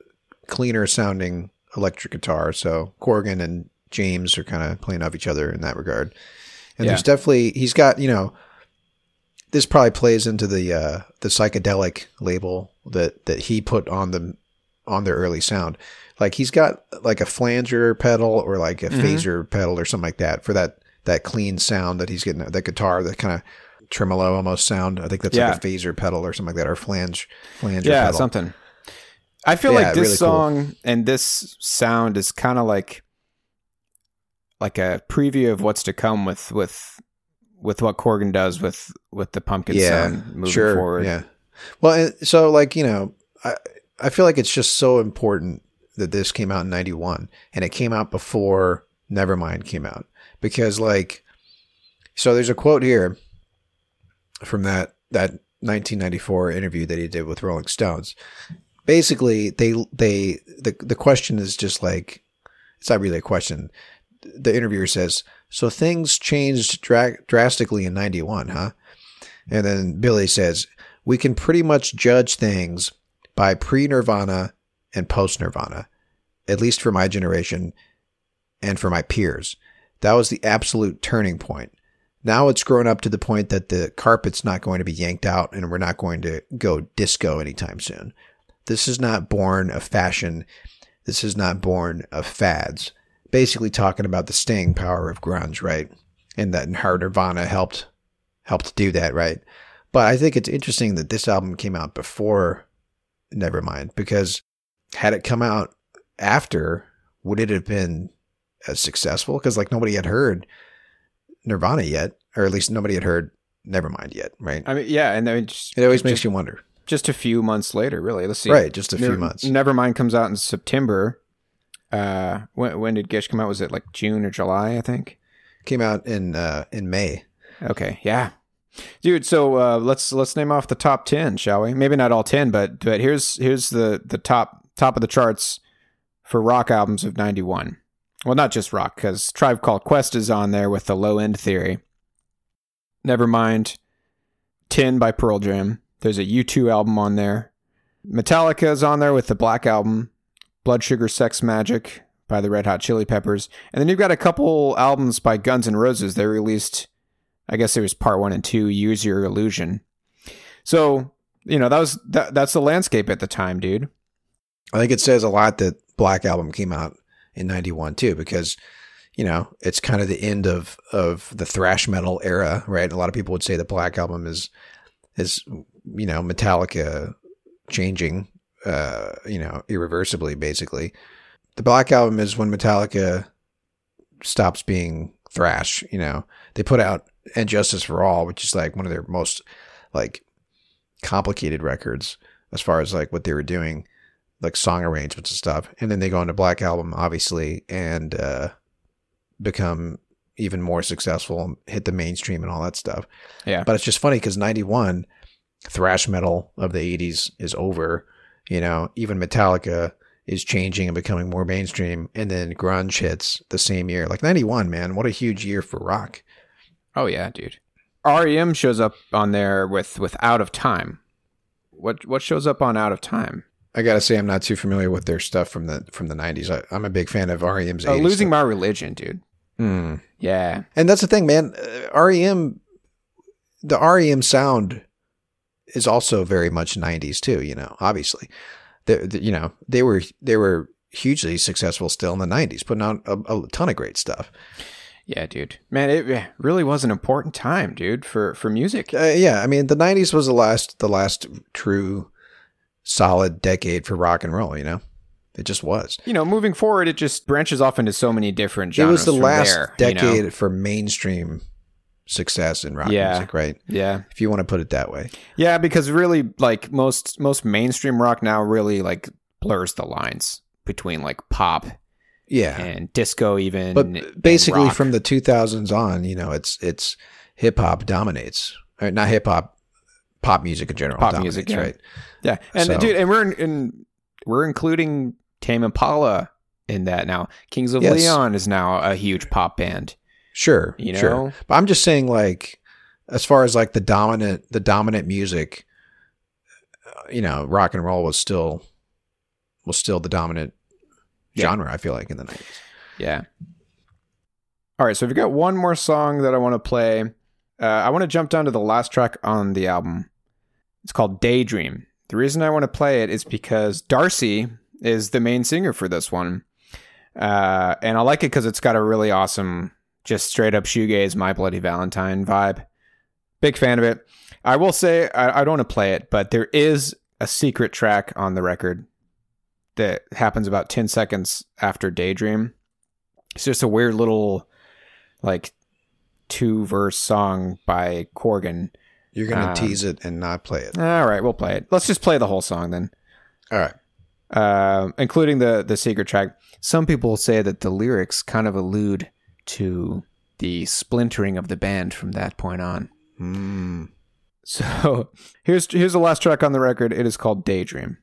[SPEAKER 2] cleaner sounding electric guitar. So Corgan and James are kind of playing off each other in that regard. And
[SPEAKER 3] Yeah.
[SPEAKER 2] there's definitely he's got, you know, this probably plays into the uh the psychedelic label that that he put on the on their early sound. Like he's got like a flanger pedal or like a mm-hmm. phaser pedal or something like that for that that clean sound that he's getting that guitar that kind of tremolo almost sound. I think that's
[SPEAKER 3] Yeah.
[SPEAKER 2] like a phaser pedal or something like that or flange flanger
[SPEAKER 3] yeah,
[SPEAKER 2] pedal.
[SPEAKER 3] something. I feel
[SPEAKER 2] Yeah,
[SPEAKER 3] like this
[SPEAKER 2] really cool.
[SPEAKER 3] song and this sound is kind of like like a preview of what's to come with with with what Corgan does with with the pumpkin
[SPEAKER 2] yeah,
[SPEAKER 3] sound moving
[SPEAKER 2] sure,
[SPEAKER 3] forward.
[SPEAKER 2] Yeah. Well, and so like you know, I I feel like it's just so important that this came out in '91 and it came out before Nevermind came out because like, so there's a quote here from that that 1994 interview that he did with Rolling Stones. Basically, they they the the question is just like it's not really a question. The interviewer says, "So things changed dra- drastically in '91, huh?" And then Billy says, We can pretty much judge things by pre Nirvana and post Nirvana, at least for my generation and for my peers. That was the absolute turning point. Now it's grown up to the point that the carpet's not going to be yanked out and we're not going to go disco anytime soon. This is not born of fashion. This is not born of fads. Basically talking about the staying power of grunge, right? And that how Nirvana helped helped do that, right? But I think it's interesting that this album came out before Nevermind because had it come out after, would it have been as successful? Because like nobody had heard Nirvana yet, or at least nobody had heard Nevermind yet, right?
[SPEAKER 3] I mean, yeah, and then just,
[SPEAKER 2] It always makes you wonder,
[SPEAKER 3] just a few months later, really. Let's see.
[SPEAKER 2] right? Just a few
[SPEAKER 3] Never-
[SPEAKER 2] months.
[SPEAKER 3] Nevermind comes out in September. Uh, when when did Gish come out? Was it like June or July? I think.
[SPEAKER 2] Came out in uh, in May.
[SPEAKER 3] Okay, yeah, dude. So uh, let's let's name off the top ten, shall we? Maybe not all ten, but but here's here's the the top top of the charts for rock albums of '91. Well, not just rock, because Tribe Called Quest is on there with the Low End Theory. Nevermind. 10 by Pearl Jam. There's a U2 album on there. Metallica is on there with the Black Album, Blood Sugar Sex Magik by the Red Hot Chili Peppers. And then you've got a couple albums by Guns N' Roses. They released, I guess it was part one and two, Use Your Illusion. So, you know, that was that, that's the landscape at the time, dude.
[SPEAKER 2] I think it says a lot that Black Album came out in 91 too, because, you know, it's kind of the end of, of the thrash metal era, right? A lot of people would say the Black Album is, is, you know, Metallica changing, uh, you know, irreversibly, basically. The Black Album is when Metallica stops being thrash, you know. They put out And Justice for All, which is like one of their most, like, complicated records as far as like what they were doing like song arrangements and stuff. And then they go into Black Album, obviously, and uh, become even more successful and hit the mainstream and all that stuff.
[SPEAKER 3] Yeah.
[SPEAKER 2] But it's just funny because 91, thrash metal of the 80s is over. You know, even Metallica is changing and becoming more mainstream. And then grunge hits the same year. Like 91, man, what a huge year for rock.
[SPEAKER 3] Oh yeah, dude. REM shows up on there with with Out of Time. What what shows up on Out of Time?
[SPEAKER 2] I gotta say, I'm not too familiar with their stuff from the from the 90s. I, I'm a big fan of REM's. 80s
[SPEAKER 3] Losing
[SPEAKER 2] stuff.
[SPEAKER 3] My Religion, dude.
[SPEAKER 2] Mm.
[SPEAKER 3] Yeah.
[SPEAKER 2] And that's the thing, man. Uh, REM, the REM sound is also very much '90s too. You know, obviously, the, the- you know they were they were hugely successful still in the '90s, putting out a, a ton of great stuff.
[SPEAKER 3] Yeah, dude. Man, it really was an important time, dude, for for music.
[SPEAKER 2] Uh, yeah, I mean, the '90s was the last the last true solid decade for rock and roll. You know, it just was.
[SPEAKER 3] You know, moving forward, it just branches off into so many different genres.
[SPEAKER 2] It was the last
[SPEAKER 3] there, you know?
[SPEAKER 2] decade for mainstream success in rock
[SPEAKER 3] Yeah.
[SPEAKER 2] music, right?
[SPEAKER 3] Yeah.
[SPEAKER 2] If you want to put it that way.
[SPEAKER 3] Yeah, because really like most most mainstream rock now really like blurs the lines between like pop
[SPEAKER 2] Yeah.
[SPEAKER 3] and disco even
[SPEAKER 2] but basically from the 2000s on, you know, it's it's hip hop dominates. Or not hip hop, pop music in general
[SPEAKER 3] Pop music, yeah.
[SPEAKER 2] right?
[SPEAKER 3] Yeah. And
[SPEAKER 2] So-
[SPEAKER 3] dude, and we're in, in we're including Tame Impala in that now. Kings of
[SPEAKER 2] Yes.
[SPEAKER 3] Leon is now a huge pop band.
[SPEAKER 2] Sure,
[SPEAKER 3] You
[SPEAKER 2] sure.
[SPEAKER 3] know?
[SPEAKER 2] But I'm just saying, like, as far as like the dominant, the dominant music, uh, you know, rock and roll was still was still the dominant
[SPEAKER 3] Yeah.
[SPEAKER 2] genre. I feel like in the 90s.
[SPEAKER 3] Yeah. All right, so we've got one more song that I want to play. Uh, I want to jump down to the last track on the album. It's called Daydream. The reason I want to play it is because Darcy is the main singer for this one. Uh, and I like it because it's got a really awesome, just straight up shoegaze, My Bloody Valentine vibe. Big fan of it. I will say, I, I don't want to play it, but there is a secret track on the record that happens about 10 seconds after Daydream. It's just a weird little, like, two verse song by Corgan.
[SPEAKER 2] You're gonna
[SPEAKER 3] Um,
[SPEAKER 2] tease it and not play it.
[SPEAKER 3] All right, we'll play it. Let's just play the whole song then,
[SPEAKER 2] All right.
[SPEAKER 3] uh, including the the secret track. Some people say that the lyrics kind of allude to the splintering of the band from that point on.
[SPEAKER 2] Mm.
[SPEAKER 3] So here's here's the last track on the record. It is called Daydream.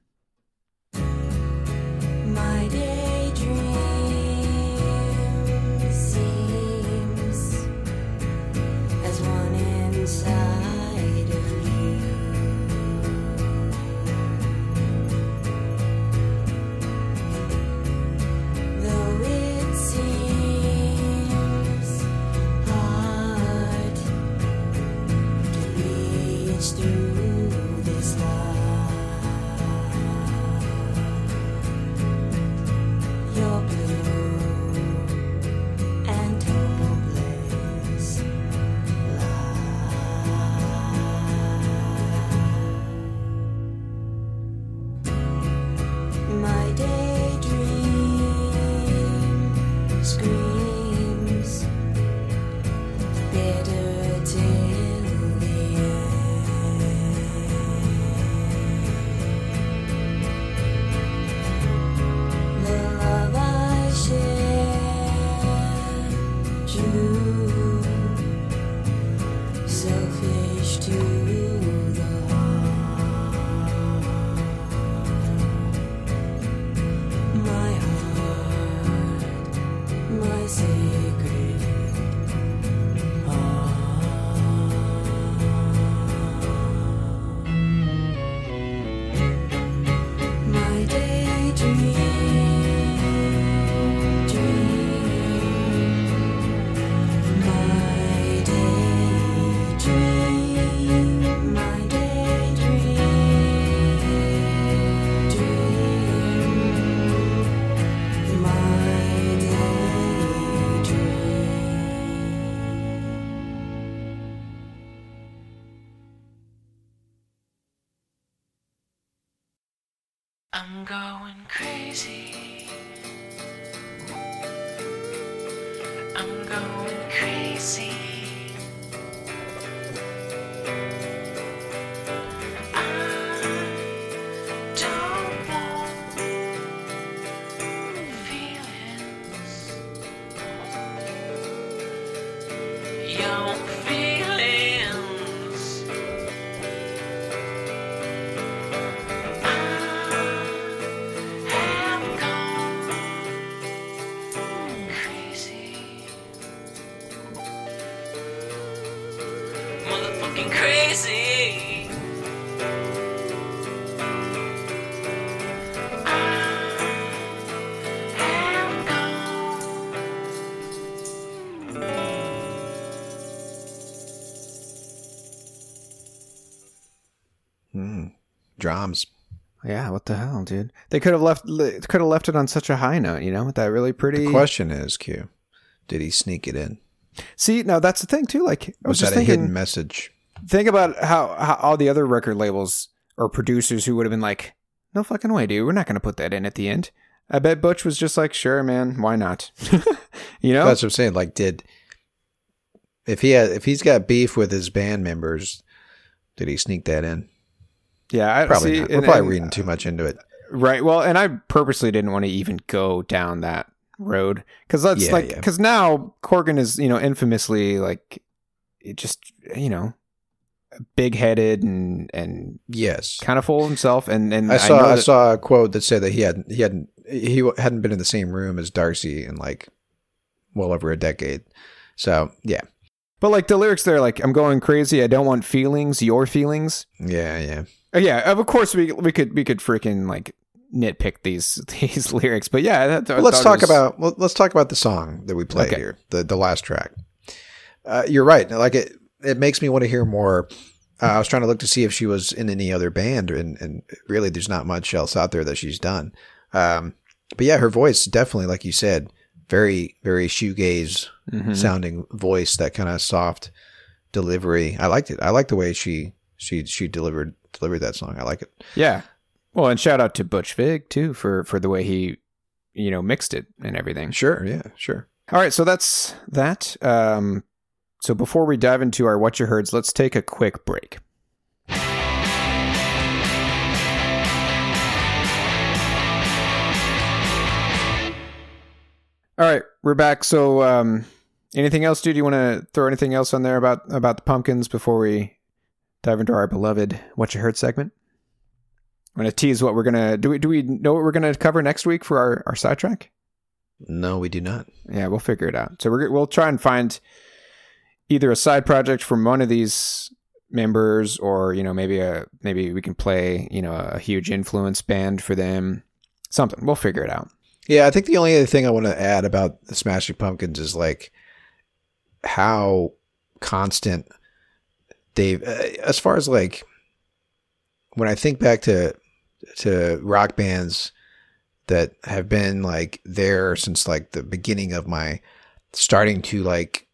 [SPEAKER 6] Crazy.
[SPEAKER 2] Drums.
[SPEAKER 3] Yeah, what the hell, dude? They could have left could have left it on such a high note, you know, with that really pretty
[SPEAKER 2] The question is, Q, did he sneak it in?
[SPEAKER 3] See, now that's the thing too. Like I was,
[SPEAKER 2] Was
[SPEAKER 3] just
[SPEAKER 2] that a
[SPEAKER 3] thinking,
[SPEAKER 2] hidden message?
[SPEAKER 3] think about how, how all the other record labels or producers who would have been like, "No fucking way, dude, we're not going to put that in at the end." I bet Butch was just like, "Sure, man, why not?" you know?
[SPEAKER 2] That's what I'm saying. Like, did If he had, if he's got beef with his band members, did he sneak that in?
[SPEAKER 3] Yeah, I
[SPEAKER 2] Probably
[SPEAKER 3] see,
[SPEAKER 2] not. We're
[SPEAKER 3] and-
[SPEAKER 2] probably
[SPEAKER 3] and-
[SPEAKER 2] reading too much into it.
[SPEAKER 3] Uh, right. Well, and I purposely didn't want to even go down that road because that's
[SPEAKER 2] Yeah,
[SPEAKER 3] like
[SPEAKER 2] yeah.
[SPEAKER 3] because now Corgan is you know infamously like it just you know big headed and and
[SPEAKER 2] Yes,
[SPEAKER 3] kind of full of himself and and
[SPEAKER 2] I saw I,
[SPEAKER 3] that-
[SPEAKER 2] saw a quote that said that he hadn't he hadn't he hadn't been in the same room as Darcy in like well over a decade. So yeah,
[SPEAKER 3] but like the lyrics there like I'm going crazy I don't want feelings your feelings
[SPEAKER 2] yeah, yeah.
[SPEAKER 3] Uh, yeah of course we we could we could freaking like nitpick these these lyrics but yeah that,
[SPEAKER 2] Well, let's talk
[SPEAKER 3] was-
[SPEAKER 2] about well, let's talk about the song that we played
[SPEAKER 3] Okay.
[SPEAKER 2] here, the the last track. Uh, you're right. Like it, it makes me want to hear more. Uh, I was trying to look to see if she was in any other band, and, and really, there's not much else out there that she's done. Um, but yeah, her voice definitely, like you said, very very shoegaze
[SPEAKER 3] Mhm.
[SPEAKER 2] sounding voice, that kind of soft delivery. I liked it. I like the way she she she delivered delivered that song. I like it.
[SPEAKER 3] Yeah. Well, and shout out to Butch Vig too for for the way he, you know, mixed it and everything.
[SPEAKER 2] Sure, yeah, sure.
[SPEAKER 3] All right, so that's that. Um, so before we dive into our what you heards, let's take a quick break. All right, we're back. So, um, anything else, dude? You want to throw anything else on there about about the pumpkins before we dive into our beloved "What You Heard" segment? I'm gonna tease what we're gonna do. We do we know what we're gonna cover next week for our our sidetrack?
[SPEAKER 2] No, we do not.
[SPEAKER 3] Yeah, we'll figure it out. So we're we'll try and find either a side project from one of these members, or you know maybe a maybe we can play you know a huge influence band for them. Something we'll figure it out.
[SPEAKER 2] Yeah, I think the only other thing I want to add about the Smashing Pumpkins is like how constant they've, uh, as far as like when I think back to to rock bands that have been like there since like the beginning of my starting to like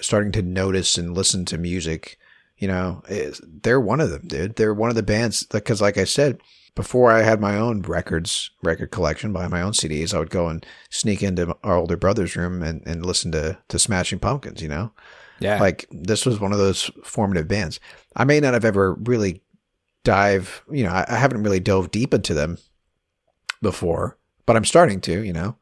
[SPEAKER 2] starting to notice and listen to music, you know, is- they're one of them, dude. They're one of the bands because, like I said, before I had my own records, record collection, buy my own CDs, I would go and sneak into our older brother's room and, and listen to, to Smashing Pumpkins, you know?
[SPEAKER 3] Yeah,
[SPEAKER 2] Like this was one of those formative bands. I may not have ever really dive, you know, I, I haven't really dove deep into them before, but I'm starting to, you know?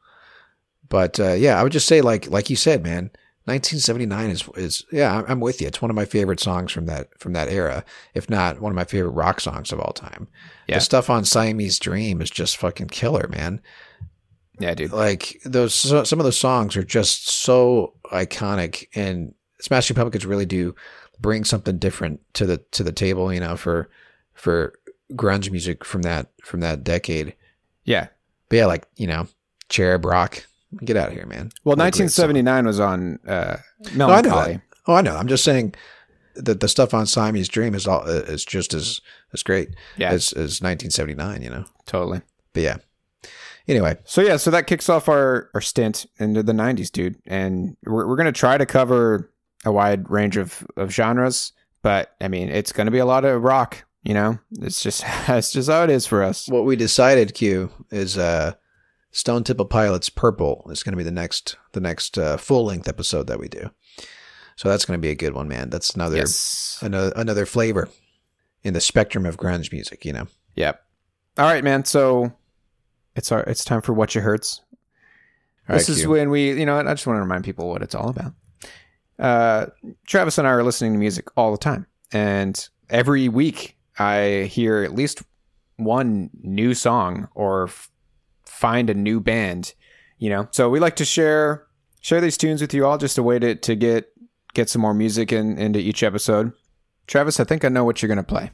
[SPEAKER 2] But uh, yeah, I would just say like like you said, man, 1979 is is yeah, I'm- with you. It's one of my favorite songs from that from that era, if not one of my favorite rock songs of all time.
[SPEAKER 3] Yeah.
[SPEAKER 2] The stuff on Siamese Dream is just fucking killer, man.
[SPEAKER 3] yeah, dude.
[SPEAKER 2] Like those some of those songs are just so iconic and Smashing Pumpkins really do bring something different to the to the table, you know, for for grunge music from that from that decade.
[SPEAKER 3] Yeah.
[SPEAKER 2] But yeah, like, you know, Cherub Rock. Get out of here, man.
[SPEAKER 3] Well,
[SPEAKER 2] What a great song.
[SPEAKER 3] 1979 was on uh,
[SPEAKER 2] No, I know. Oh, I know. I'm just saying that the stuff on Siamese Dream is all uh, is just as as great
[SPEAKER 3] Yeah.
[SPEAKER 2] as as 1979. You know.
[SPEAKER 3] Totally.
[SPEAKER 2] But yeah. Anyway,
[SPEAKER 3] So yeah, so that kicks off our, our stint into the '90s, dude, and we're we're gonna try to cover a wide range of, of genres, but I mean, it's gonna be a lot of rock. You know, it's just it's just how it is for us.
[SPEAKER 2] what we decided, Q, is uh, Stone Temple Pilots Purple is going to be the next the next uh, full length episode that we do. So that's going to be a good one, man. That's another
[SPEAKER 3] Yes.
[SPEAKER 2] another another flavor in the spectrum of grunge music. You know.
[SPEAKER 3] Yep. All right, man. So it's our it's time for what you hurts.
[SPEAKER 2] All
[SPEAKER 3] this
[SPEAKER 2] right,
[SPEAKER 3] is
[SPEAKER 2] Q.
[SPEAKER 3] when we, you know, I just want to remind people what it's all about. Uh, Travis and I are listening to music all the time, and every week I hear at least one new song or f- find a new band. You know, so we like to share share these tunes with you all, just a way to to get get some more music in, into each episode. Travis, I think I know what you're gonna play,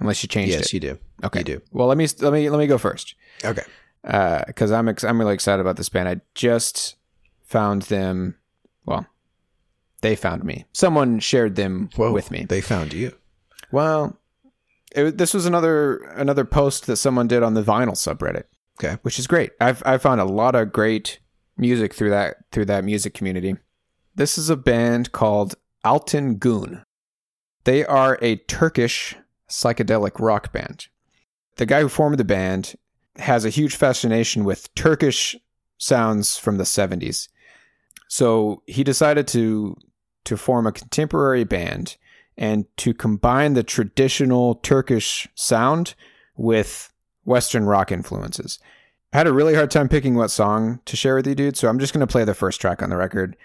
[SPEAKER 3] unless you changed
[SPEAKER 2] Yes,
[SPEAKER 3] it.
[SPEAKER 2] you do.
[SPEAKER 3] Okay.
[SPEAKER 2] You do.
[SPEAKER 3] Well, let me let me let me go first
[SPEAKER 2] Okay.
[SPEAKER 3] Uh, because I'm ex- I'm really excited about this band. I just found them. Well, they found me. Someone shared them
[SPEAKER 2] Whoa,
[SPEAKER 3] with me.
[SPEAKER 2] They found you.
[SPEAKER 3] well, it, this was another another post that someone did on the vinyl subreddit.
[SPEAKER 2] Okay.
[SPEAKER 3] which is great. I've I found a lot of great music through that through that music community. This is a band called Altın Gün. They are a Turkish psychedelic rock band. The guy who formed the band has a huge fascination with Turkish sounds from the 70s. So he decided to to form a contemporary band and to combine the traditional Turkish sound with Western rock influences. I had a really hard time picking what song to share with you, dude. So I'm just going to play the first track on the record.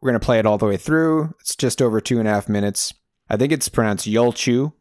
[SPEAKER 3] We're going to play it all the way through. It's just over two and a half minutes. I think it's pronounced
[SPEAKER 7] Yolcu.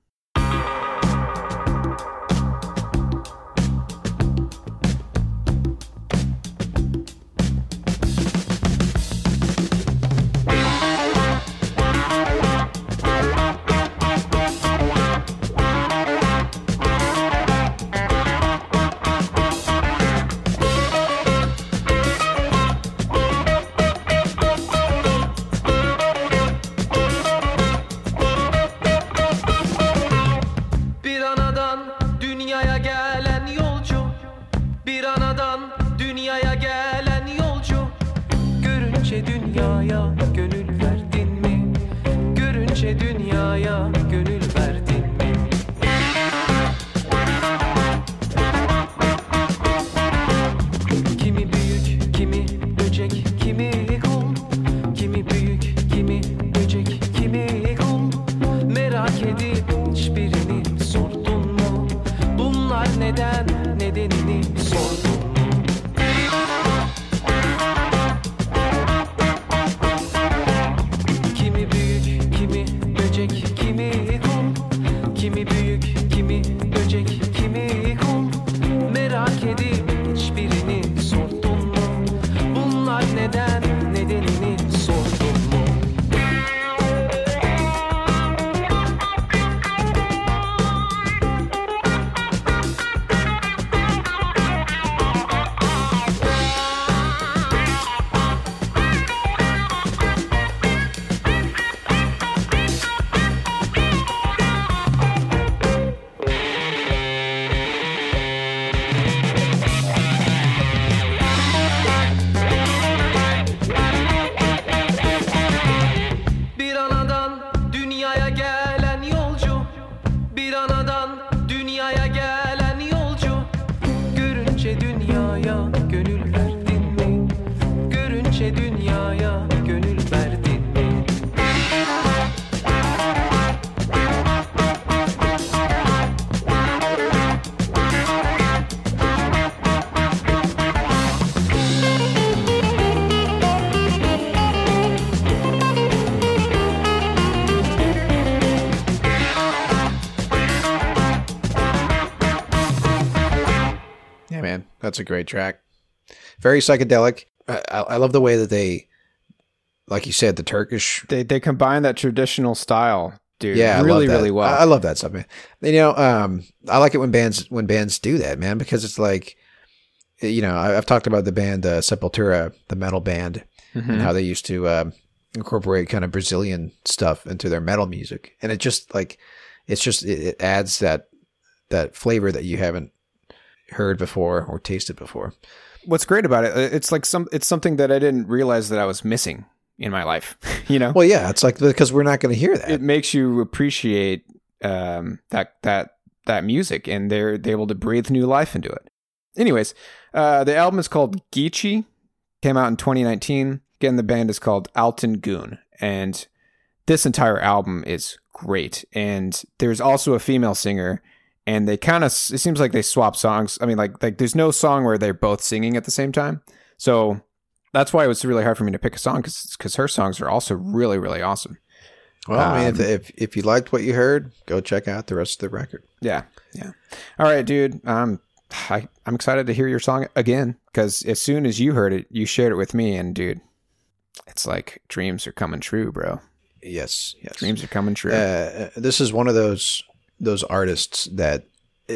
[SPEAKER 2] That's a great track. Very psychedelic. I, I love the way that they, like you said, the Turkish.
[SPEAKER 3] They they combine that traditional style, dude.
[SPEAKER 2] Yeah,
[SPEAKER 3] really, really well.
[SPEAKER 2] I, I love that stuff, man. You know, um, I like it when bands when bands do that, man, because it's like, you know, I, I've talked about the band uh, Sepultura, the metal band,
[SPEAKER 3] Mhm.
[SPEAKER 2] and how they used to um, incorporate kind of Brazilian stuff into their metal music, and it just like, it's just it, it adds that that flavor that you haven't heard before or tasted before.
[SPEAKER 3] What's great about it? It's like some. It's something that I didn't realize that I was missing in my life. you know,
[SPEAKER 2] Well, yeah, it's like because we're not going to hear that.
[SPEAKER 3] it makes you appreciate um, that that that music, and they're they're able to breathe new life into it. Anyways, uh, the album is called Gece. Came out in 2019. Again, the band is called Altın Gün, and this entire album is great. And there's also a female singer, and they kind of it seems like they swap songs. I mean, like like there's no song where they're both singing at the same time. So that's why it was really hard for me to pick a song because her songs are also really really awesome.
[SPEAKER 2] Well, I mean, if,
[SPEAKER 3] Um,
[SPEAKER 2] if if you liked what you heard, go check out the rest of the record.
[SPEAKER 3] Yeah, yeah. All right, dude. Um, I I'm excited to hear your song again because as soon as you heard it, you shared it with me, and dude, it's like dreams are coming true, bro.
[SPEAKER 2] Yes, yes.
[SPEAKER 3] Dreams are coming true.
[SPEAKER 2] Uh, this is one of those those artists that uh,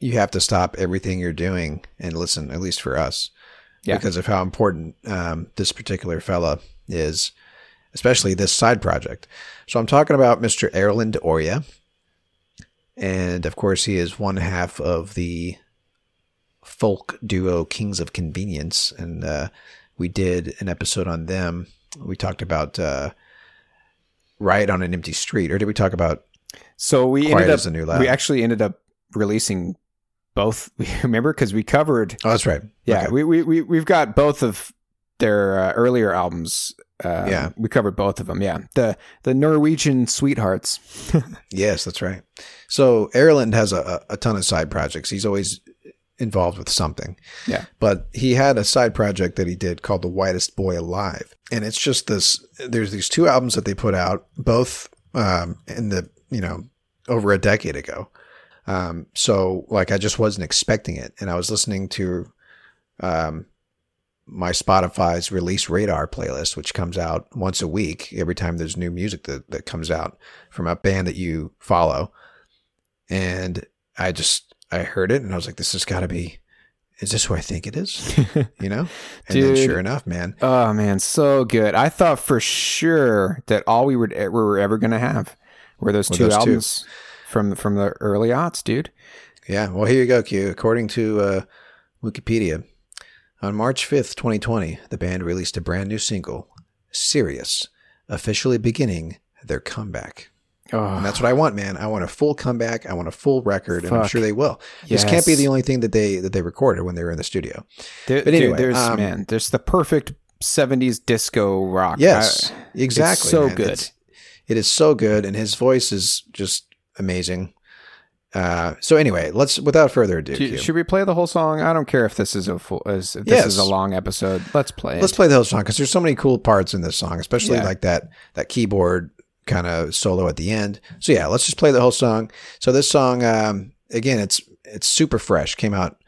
[SPEAKER 2] you have to stop everything you're doing and listen. At least for us,
[SPEAKER 3] Yeah.
[SPEAKER 2] because of how important um, this particular fella is, especially this side project. So I'm talking about Mr. Erlend Øye, and of course he is one half of the folk duo Kings of Convenience, and uh, we did an episode on them. We talked about. Uh, Riot on an Empty Street, or did we talk about?
[SPEAKER 3] So we
[SPEAKER 2] Quiet
[SPEAKER 3] ended up
[SPEAKER 2] a New Loud.
[SPEAKER 3] we actually ended up releasing both. Remember because we covered
[SPEAKER 2] Oh, that's right.
[SPEAKER 3] Yeah,
[SPEAKER 2] Okay.
[SPEAKER 3] we, we we we've got both of their uh, earlier albums uh,
[SPEAKER 2] Yeah.
[SPEAKER 3] we covered both of them. Yeah, the the Norwegian sweethearts.
[SPEAKER 2] Yes, that's right. So Erlend has a, a ton of side projects. He's always involved with something.
[SPEAKER 3] Yeah.
[SPEAKER 2] But he had a side project that he did called The Whitest Boy Alive. And it's just this there's these two albums that they put out, both um in the, you know, over a decade ago. Um so like I just wasn't expecting it. And I was listening to um my Spotify's release radar playlist, which comes out once a week every time there's new music that, that comes out from a band that you follow. And I just, I heard it and I was like, this has got to be, is this who I think it is? You know? And then
[SPEAKER 3] Dude.
[SPEAKER 2] sure enough, man.
[SPEAKER 3] Oh man, so good. I thought for sure that all we were we were ever gonna have were those
[SPEAKER 2] Were
[SPEAKER 3] two
[SPEAKER 2] those two.
[SPEAKER 3] albums from from the early aughts, dude.
[SPEAKER 2] Yeah. Well, here you go, Q. According to uh, Wikipedia, on March 5th, 2020, the band released a brand new single, Serious, officially beginning their comeback.
[SPEAKER 3] Oh.
[SPEAKER 2] And that's what I want, man. I want a full comeback. I want a full record, and I'm sure they will. This can't be the only thing that they that they recorded when they were in the studio.
[SPEAKER 3] there,
[SPEAKER 2] but anyway,
[SPEAKER 3] dude, there's
[SPEAKER 2] um,
[SPEAKER 3] man, there's the perfect '70s disco rock.
[SPEAKER 2] Yes,
[SPEAKER 3] I-
[SPEAKER 2] exactly.
[SPEAKER 3] so
[SPEAKER 2] man.
[SPEAKER 3] good.
[SPEAKER 2] It's- it is so good, and his voice is just amazing. Uh, so anyway, let's without further ado,
[SPEAKER 3] Do- should we play the whole song? I don't care if this is a full, if this
[SPEAKER 2] Yes.
[SPEAKER 3] is a long episode. Let's play.
[SPEAKER 2] let's
[SPEAKER 3] it.
[SPEAKER 2] play the whole song because there's so many cool parts in this song, especially
[SPEAKER 3] Yeah.
[SPEAKER 2] like that that keyboard kind of solo at the end. So yeah, let's just play the whole song. So this song, um, again, it's it's super fresh. Came out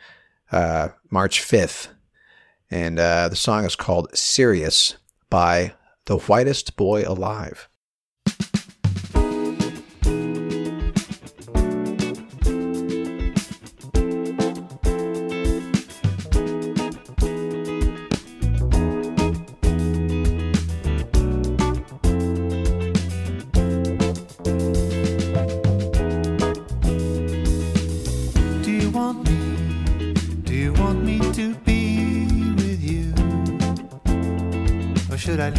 [SPEAKER 2] uh, March fifth, and uh, the song is called "Serious" by the Whitest Boy Alive.
[SPEAKER 8] Or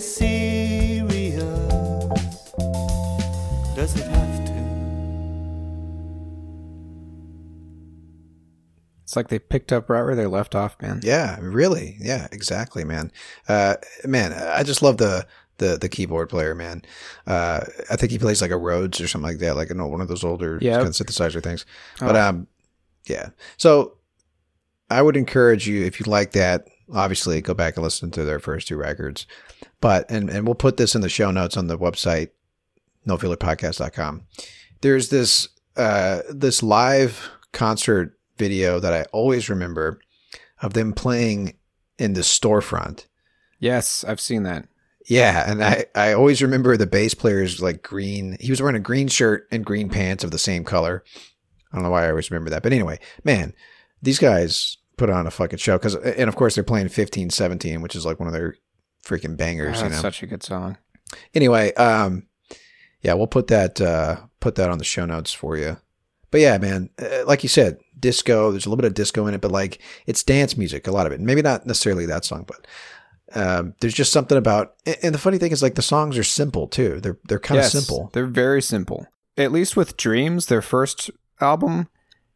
[SPEAKER 8] be serious? Does it have to?
[SPEAKER 3] It's like they picked up right where they left off, man.
[SPEAKER 2] Yeah, really. Yeah, exactly, man. Uh, man, I just love the the the keyboard player, man. Uh, I think he plays like a Rhodes or something like that, like an old, one of those older
[SPEAKER 3] Yep.
[SPEAKER 2] kind of synthesizer things. But
[SPEAKER 3] Oh.
[SPEAKER 2] um, yeah. So I would encourage you if you like that. Obviously, go back and listen to their first two records. But and and we'll put this in the show notes on the website, nofillerpodcast.com. There's this uh this live concert video that I always remember of them playing in the storefront.
[SPEAKER 3] Yes, I've seen that.
[SPEAKER 2] Yeah, and I, I always remember the bass player's like green. He was wearing a green shirt and green pants of the same color. I don't know why I always remember that, but anyway, man, these guys put on a fucking show because, and of course they're playing 15, 17, which is like one of their freaking bangers.
[SPEAKER 3] Oh,
[SPEAKER 2] you
[SPEAKER 3] that's
[SPEAKER 2] know.
[SPEAKER 3] such a good song.
[SPEAKER 2] Anyway, um, yeah, we'll put that uh put that on the show notes for you. But yeah, man, uh, like you said, disco. There's a little bit of disco in it, but like it's dance music. A lot of it. Maybe not necessarily that song, but um, there's just something about. and- And the funny thing is, like the songs are simple too. They're they're kind of
[SPEAKER 3] Yes,
[SPEAKER 2] simple.
[SPEAKER 3] They're very simple. At least with Dreams, their first album,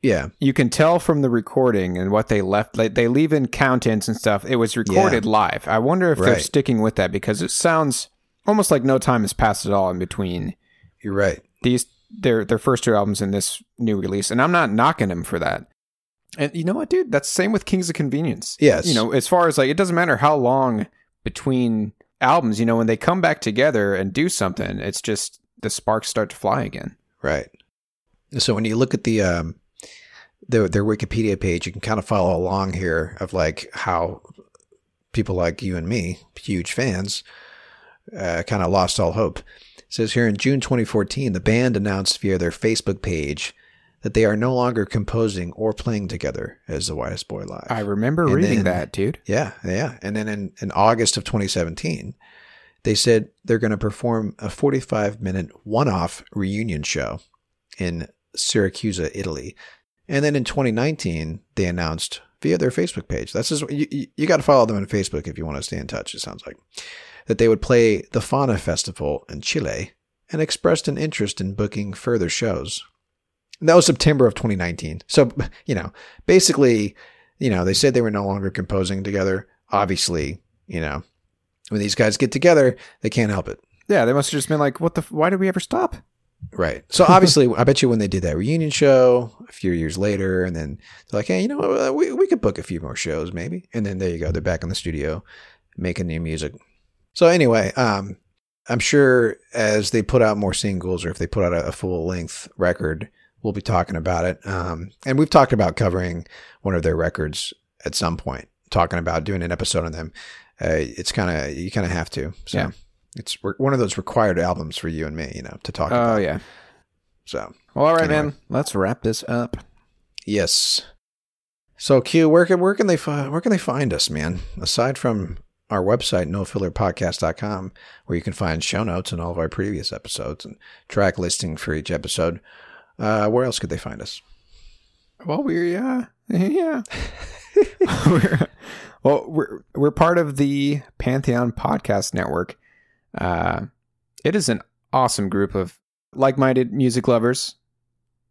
[SPEAKER 2] Yeah,
[SPEAKER 3] you can tell from the recording and what they left. Like they leave in count-ins and stuff. It was recorded live. I wonder if they're sticking with that because it sounds almost like no time has passed at all in between
[SPEAKER 2] you're right.
[SPEAKER 3] these their their first two albums and this new release. And I'm not knocking them for that. And you know what, dude? That's the same with Kings of Convenience.
[SPEAKER 2] Yes.
[SPEAKER 3] You know, as far as like it doesn't matter how long between albums, you know, when they come back together and do something, it's just the sparks start to fly again.
[SPEAKER 2] Right. So when you look at the um their their Wikipedia page, you can kind of follow along here of like how people like you and me, huge fans, uh, kind of lost all hope. It says here in June 2014, the band announced via their Facebook page that they are no longer composing or playing together as the Whitest Boy Alive.
[SPEAKER 3] I remember
[SPEAKER 2] And
[SPEAKER 3] reading
[SPEAKER 2] then-
[SPEAKER 3] that, dude.
[SPEAKER 2] Yeah, yeah. And then in, in August of 2017, they said they're going to perform a 45 minute one off reunion show in Syracuse, Italy. And then in 2019, they announced via their Facebook page. That's just, you, you, got to follow them on Facebook if you want to stay in touch, it sounds like. That they would play the Fauna Festival in Chile and expressed an interest in booking further shows. And that was September of 2019. So, you know, basically, you know, they said they were no longer composing together. Obviously, you know, when these guys get together, they can't help it.
[SPEAKER 3] Yeah, they must have just been like, "What the? Why did we ever stop?"
[SPEAKER 2] Right. So obviously, I bet you when they did that reunion show a few years later, and then they're like, hey, you know, what, uh, we, we could book a few more shows maybe. And then there you go. They're back in the studio making new music. So anyway, um, I'm sure as they put out more singles or if they put out a, a full length record, we'll be talking about it. Um, and we've talked about covering one of their records at some point, talking about doing an episode on them. Uh, it's kind of, you kind of have to. So
[SPEAKER 3] Yeah.
[SPEAKER 2] It's re- one of those required albums for you and me, you know, to talk about.
[SPEAKER 3] Oh yeah.
[SPEAKER 2] So
[SPEAKER 3] Well, all right,
[SPEAKER 2] Anyway.
[SPEAKER 3] man. Let's wrap this up.
[SPEAKER 2] Yes. So Q, where can where can they fi- where can they find us, man? Aside from our website, nofillerpodcast.com, where you can find show notes and all of our previous episodes and track listing for each episode. Uh, where else could they find us?
[SPEAKER 3] Well, we're uh, yeah. we're, well, we're we're part of the Pantheon Podcast Network. Uh, it is an awesome group of like-minded music lovers,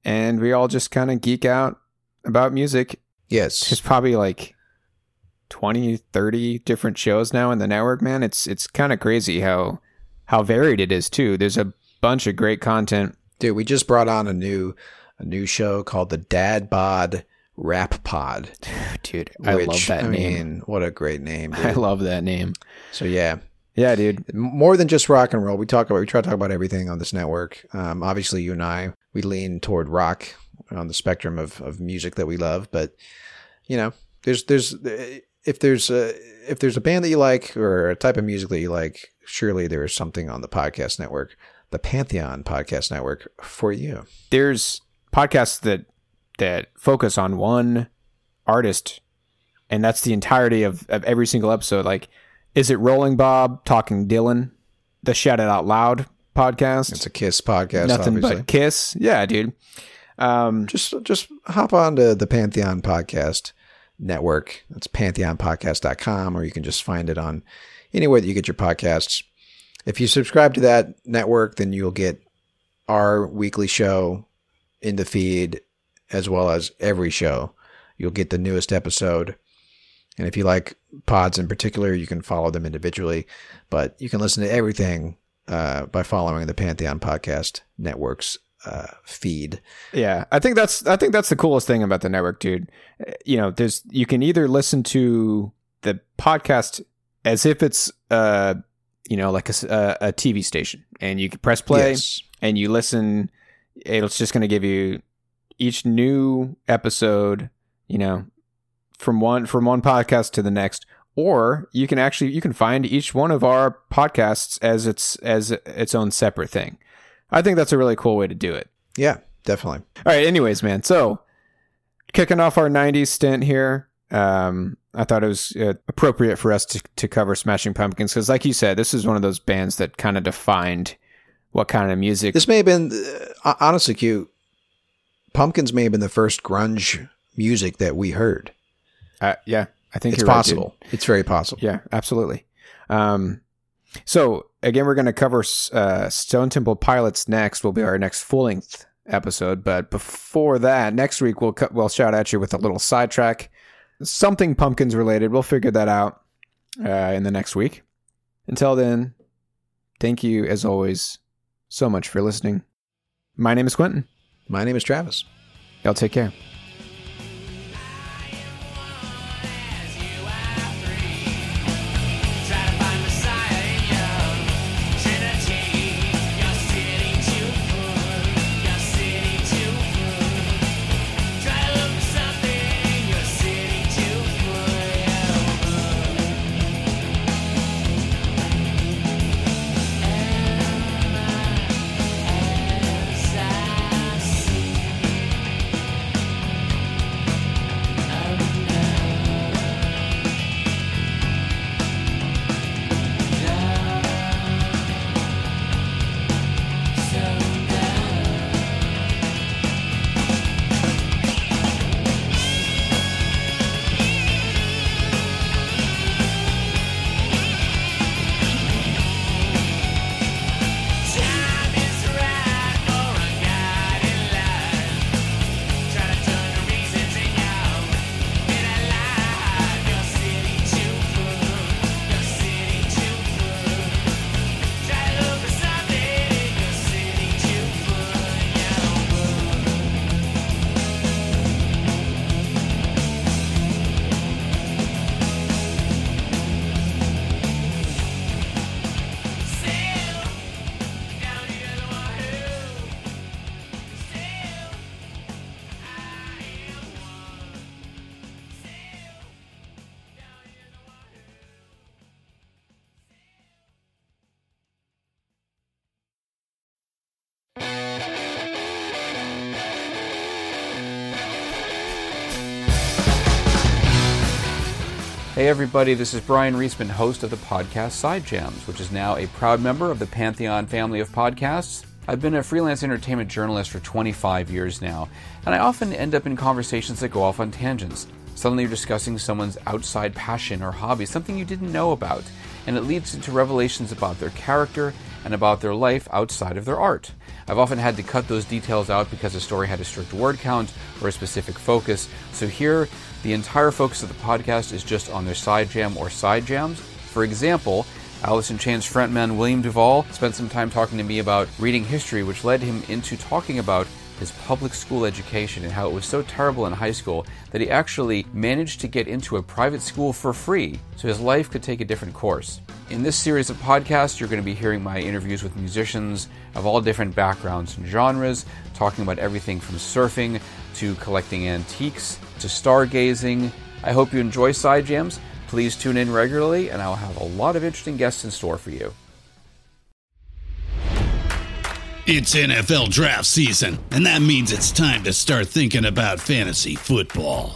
[SPEAKER 3] and we all just kind of geek out about music.
[SPEAKER 2] Yes.
[SPEAKER 3] There's probably like 20, 30 different shows now in the network, man. It's it's kind of crazy how how varied it is too. There's a bunch of great content.
[SPEAKER 2] Dude, we just brought on a new a new show called the Dad Bod Rap Pod.
[SPEAKER 3] Dude, I
[SPEAKER 2] which,
[SPEAKER 3] love that
[SPEAKER 2] I
[SPEAKER 3] name.
[SPEAKER 2] mean, what a great name. Dude.
[SPEAKER 3] I love that name.
[SPEAKER 2] so yeah,
[SPEAKER 3] Yeah, dude.
[SPEAKER 2] more than just rock and roll. We talk about we try to talk about everything on this network. Um, obviously, you and I we lean toward rock on the spectrum of, of music that we love, but you know, there's there's if there's a if there's a band that you like or a type of music that you like, surely there is something on the podcast network, the Pantheon Podcast Network, for you.
[SPEAKER 3] there's podcasts that that focus on one artist and that's the entirety of, of every single episode like is it rolling bob talking dylan the shout it out loud podcast
[SPEAKER 2] It's a Kiss podcast,
[SPEAKER 3] nothing
[SPEAKER 2] obviously.
[SPEAKER 3] but kiss yeah dude um
[SPEAKER 2] just just hop on to the Pantheon Podcast Network. It's pantheonpodcast.com, or you can just find it on anywhere that you get your podcasts. If you subscribe to that network, then you'll get our weekly show in the feed as well as every show. You'll get the newest episode. And if you like pods in particular, you can follow them individually, but you can listen to everything uh, by following the Pantheon Podcast Network's uh, feed.
[SPEAKER 3] Yeah, I think that's I think that's the coolest thing about the network, dude. Uh, You know, there's you can either listen to the podcast as if it's uh you know like a, a TV station, and you can press play
[SPEAKER 2] Yes.
[SPEAKER 3] and you listen. It's just going to give you each new episode, you know, from one from one podcast to the next. Or you can actually you can find each one of our podcasts as its as its own separate thing. I think that's a really cool way to do it.
[SPEAKER 2] Yeah, definitely.
[SPEAKER 3] All right. Anyways, man. So kicking off our '90s stint here, um, I thought it was uh, appropriate for us to to cover Smashing Pumpkins because, like you said, this is one of those bands that kind of defined what kind of music.
[SPEAKER 2] This may have been, uh, honestly, Q. Pumpkins may have been the first grunge music that we heard.
[SPEAKER 3] Uh, yeah, I think
[SPEAKER 2] It's
[SPEAKER 3] you're right,
[SPEAKER 2] possible. it's very possible.
[SPEAKER 3] Yeah, absolutely. Um, so again, we're going to cover uh, Stone Temple Pilots next. Will be our next full length episode. But before that, next week we'll cut, we'll shout at you with a little sidetrack, something pumpkins related. We'll figure that out uh, in the next week. Until then, thank you as always so much for listening. My name is Quentin.
[SPEAKER 2] My name is Travis.
[SPEAKER 3] Y'all take care.
[SPEAKER 9] Everybody, this is Brian Reisman, host of the podcast Side Jams, which is now a proud member of the Pantheon family of podcasts. I've been a freelance entertainment journalist for 25 years now, and I often end up in conversations that go off on tangents. Suddenly you're discussing someone's outside passion or hobby, something you didn't know about, and it leads into revelations about their character and about their life outside of their art. I've often had to cut those details out because a story had a strict word count or a specific focus. So here, the entire focus of the podcast is just on their side jam or side jams. For example, in Chains frontman William Duvall spent some time talking to me about reading history, which led him into talking about his public school education and how it was so terrible in high school that he actually managed to get into a private school for free so his life could take a different course. In this series of podcasts, you're going to be hearing my interviews with musicians of all different backgrounds and genres, talking about everything from surfing to collecting antiques to stargazing. I hope you enjoy Side Jams. Please tune in regularly, and I'll have a lot of interesting guests in store for you.
[SPEAKER 10] It's NFL draft season, and that means it's time to start thinking about fantasy football.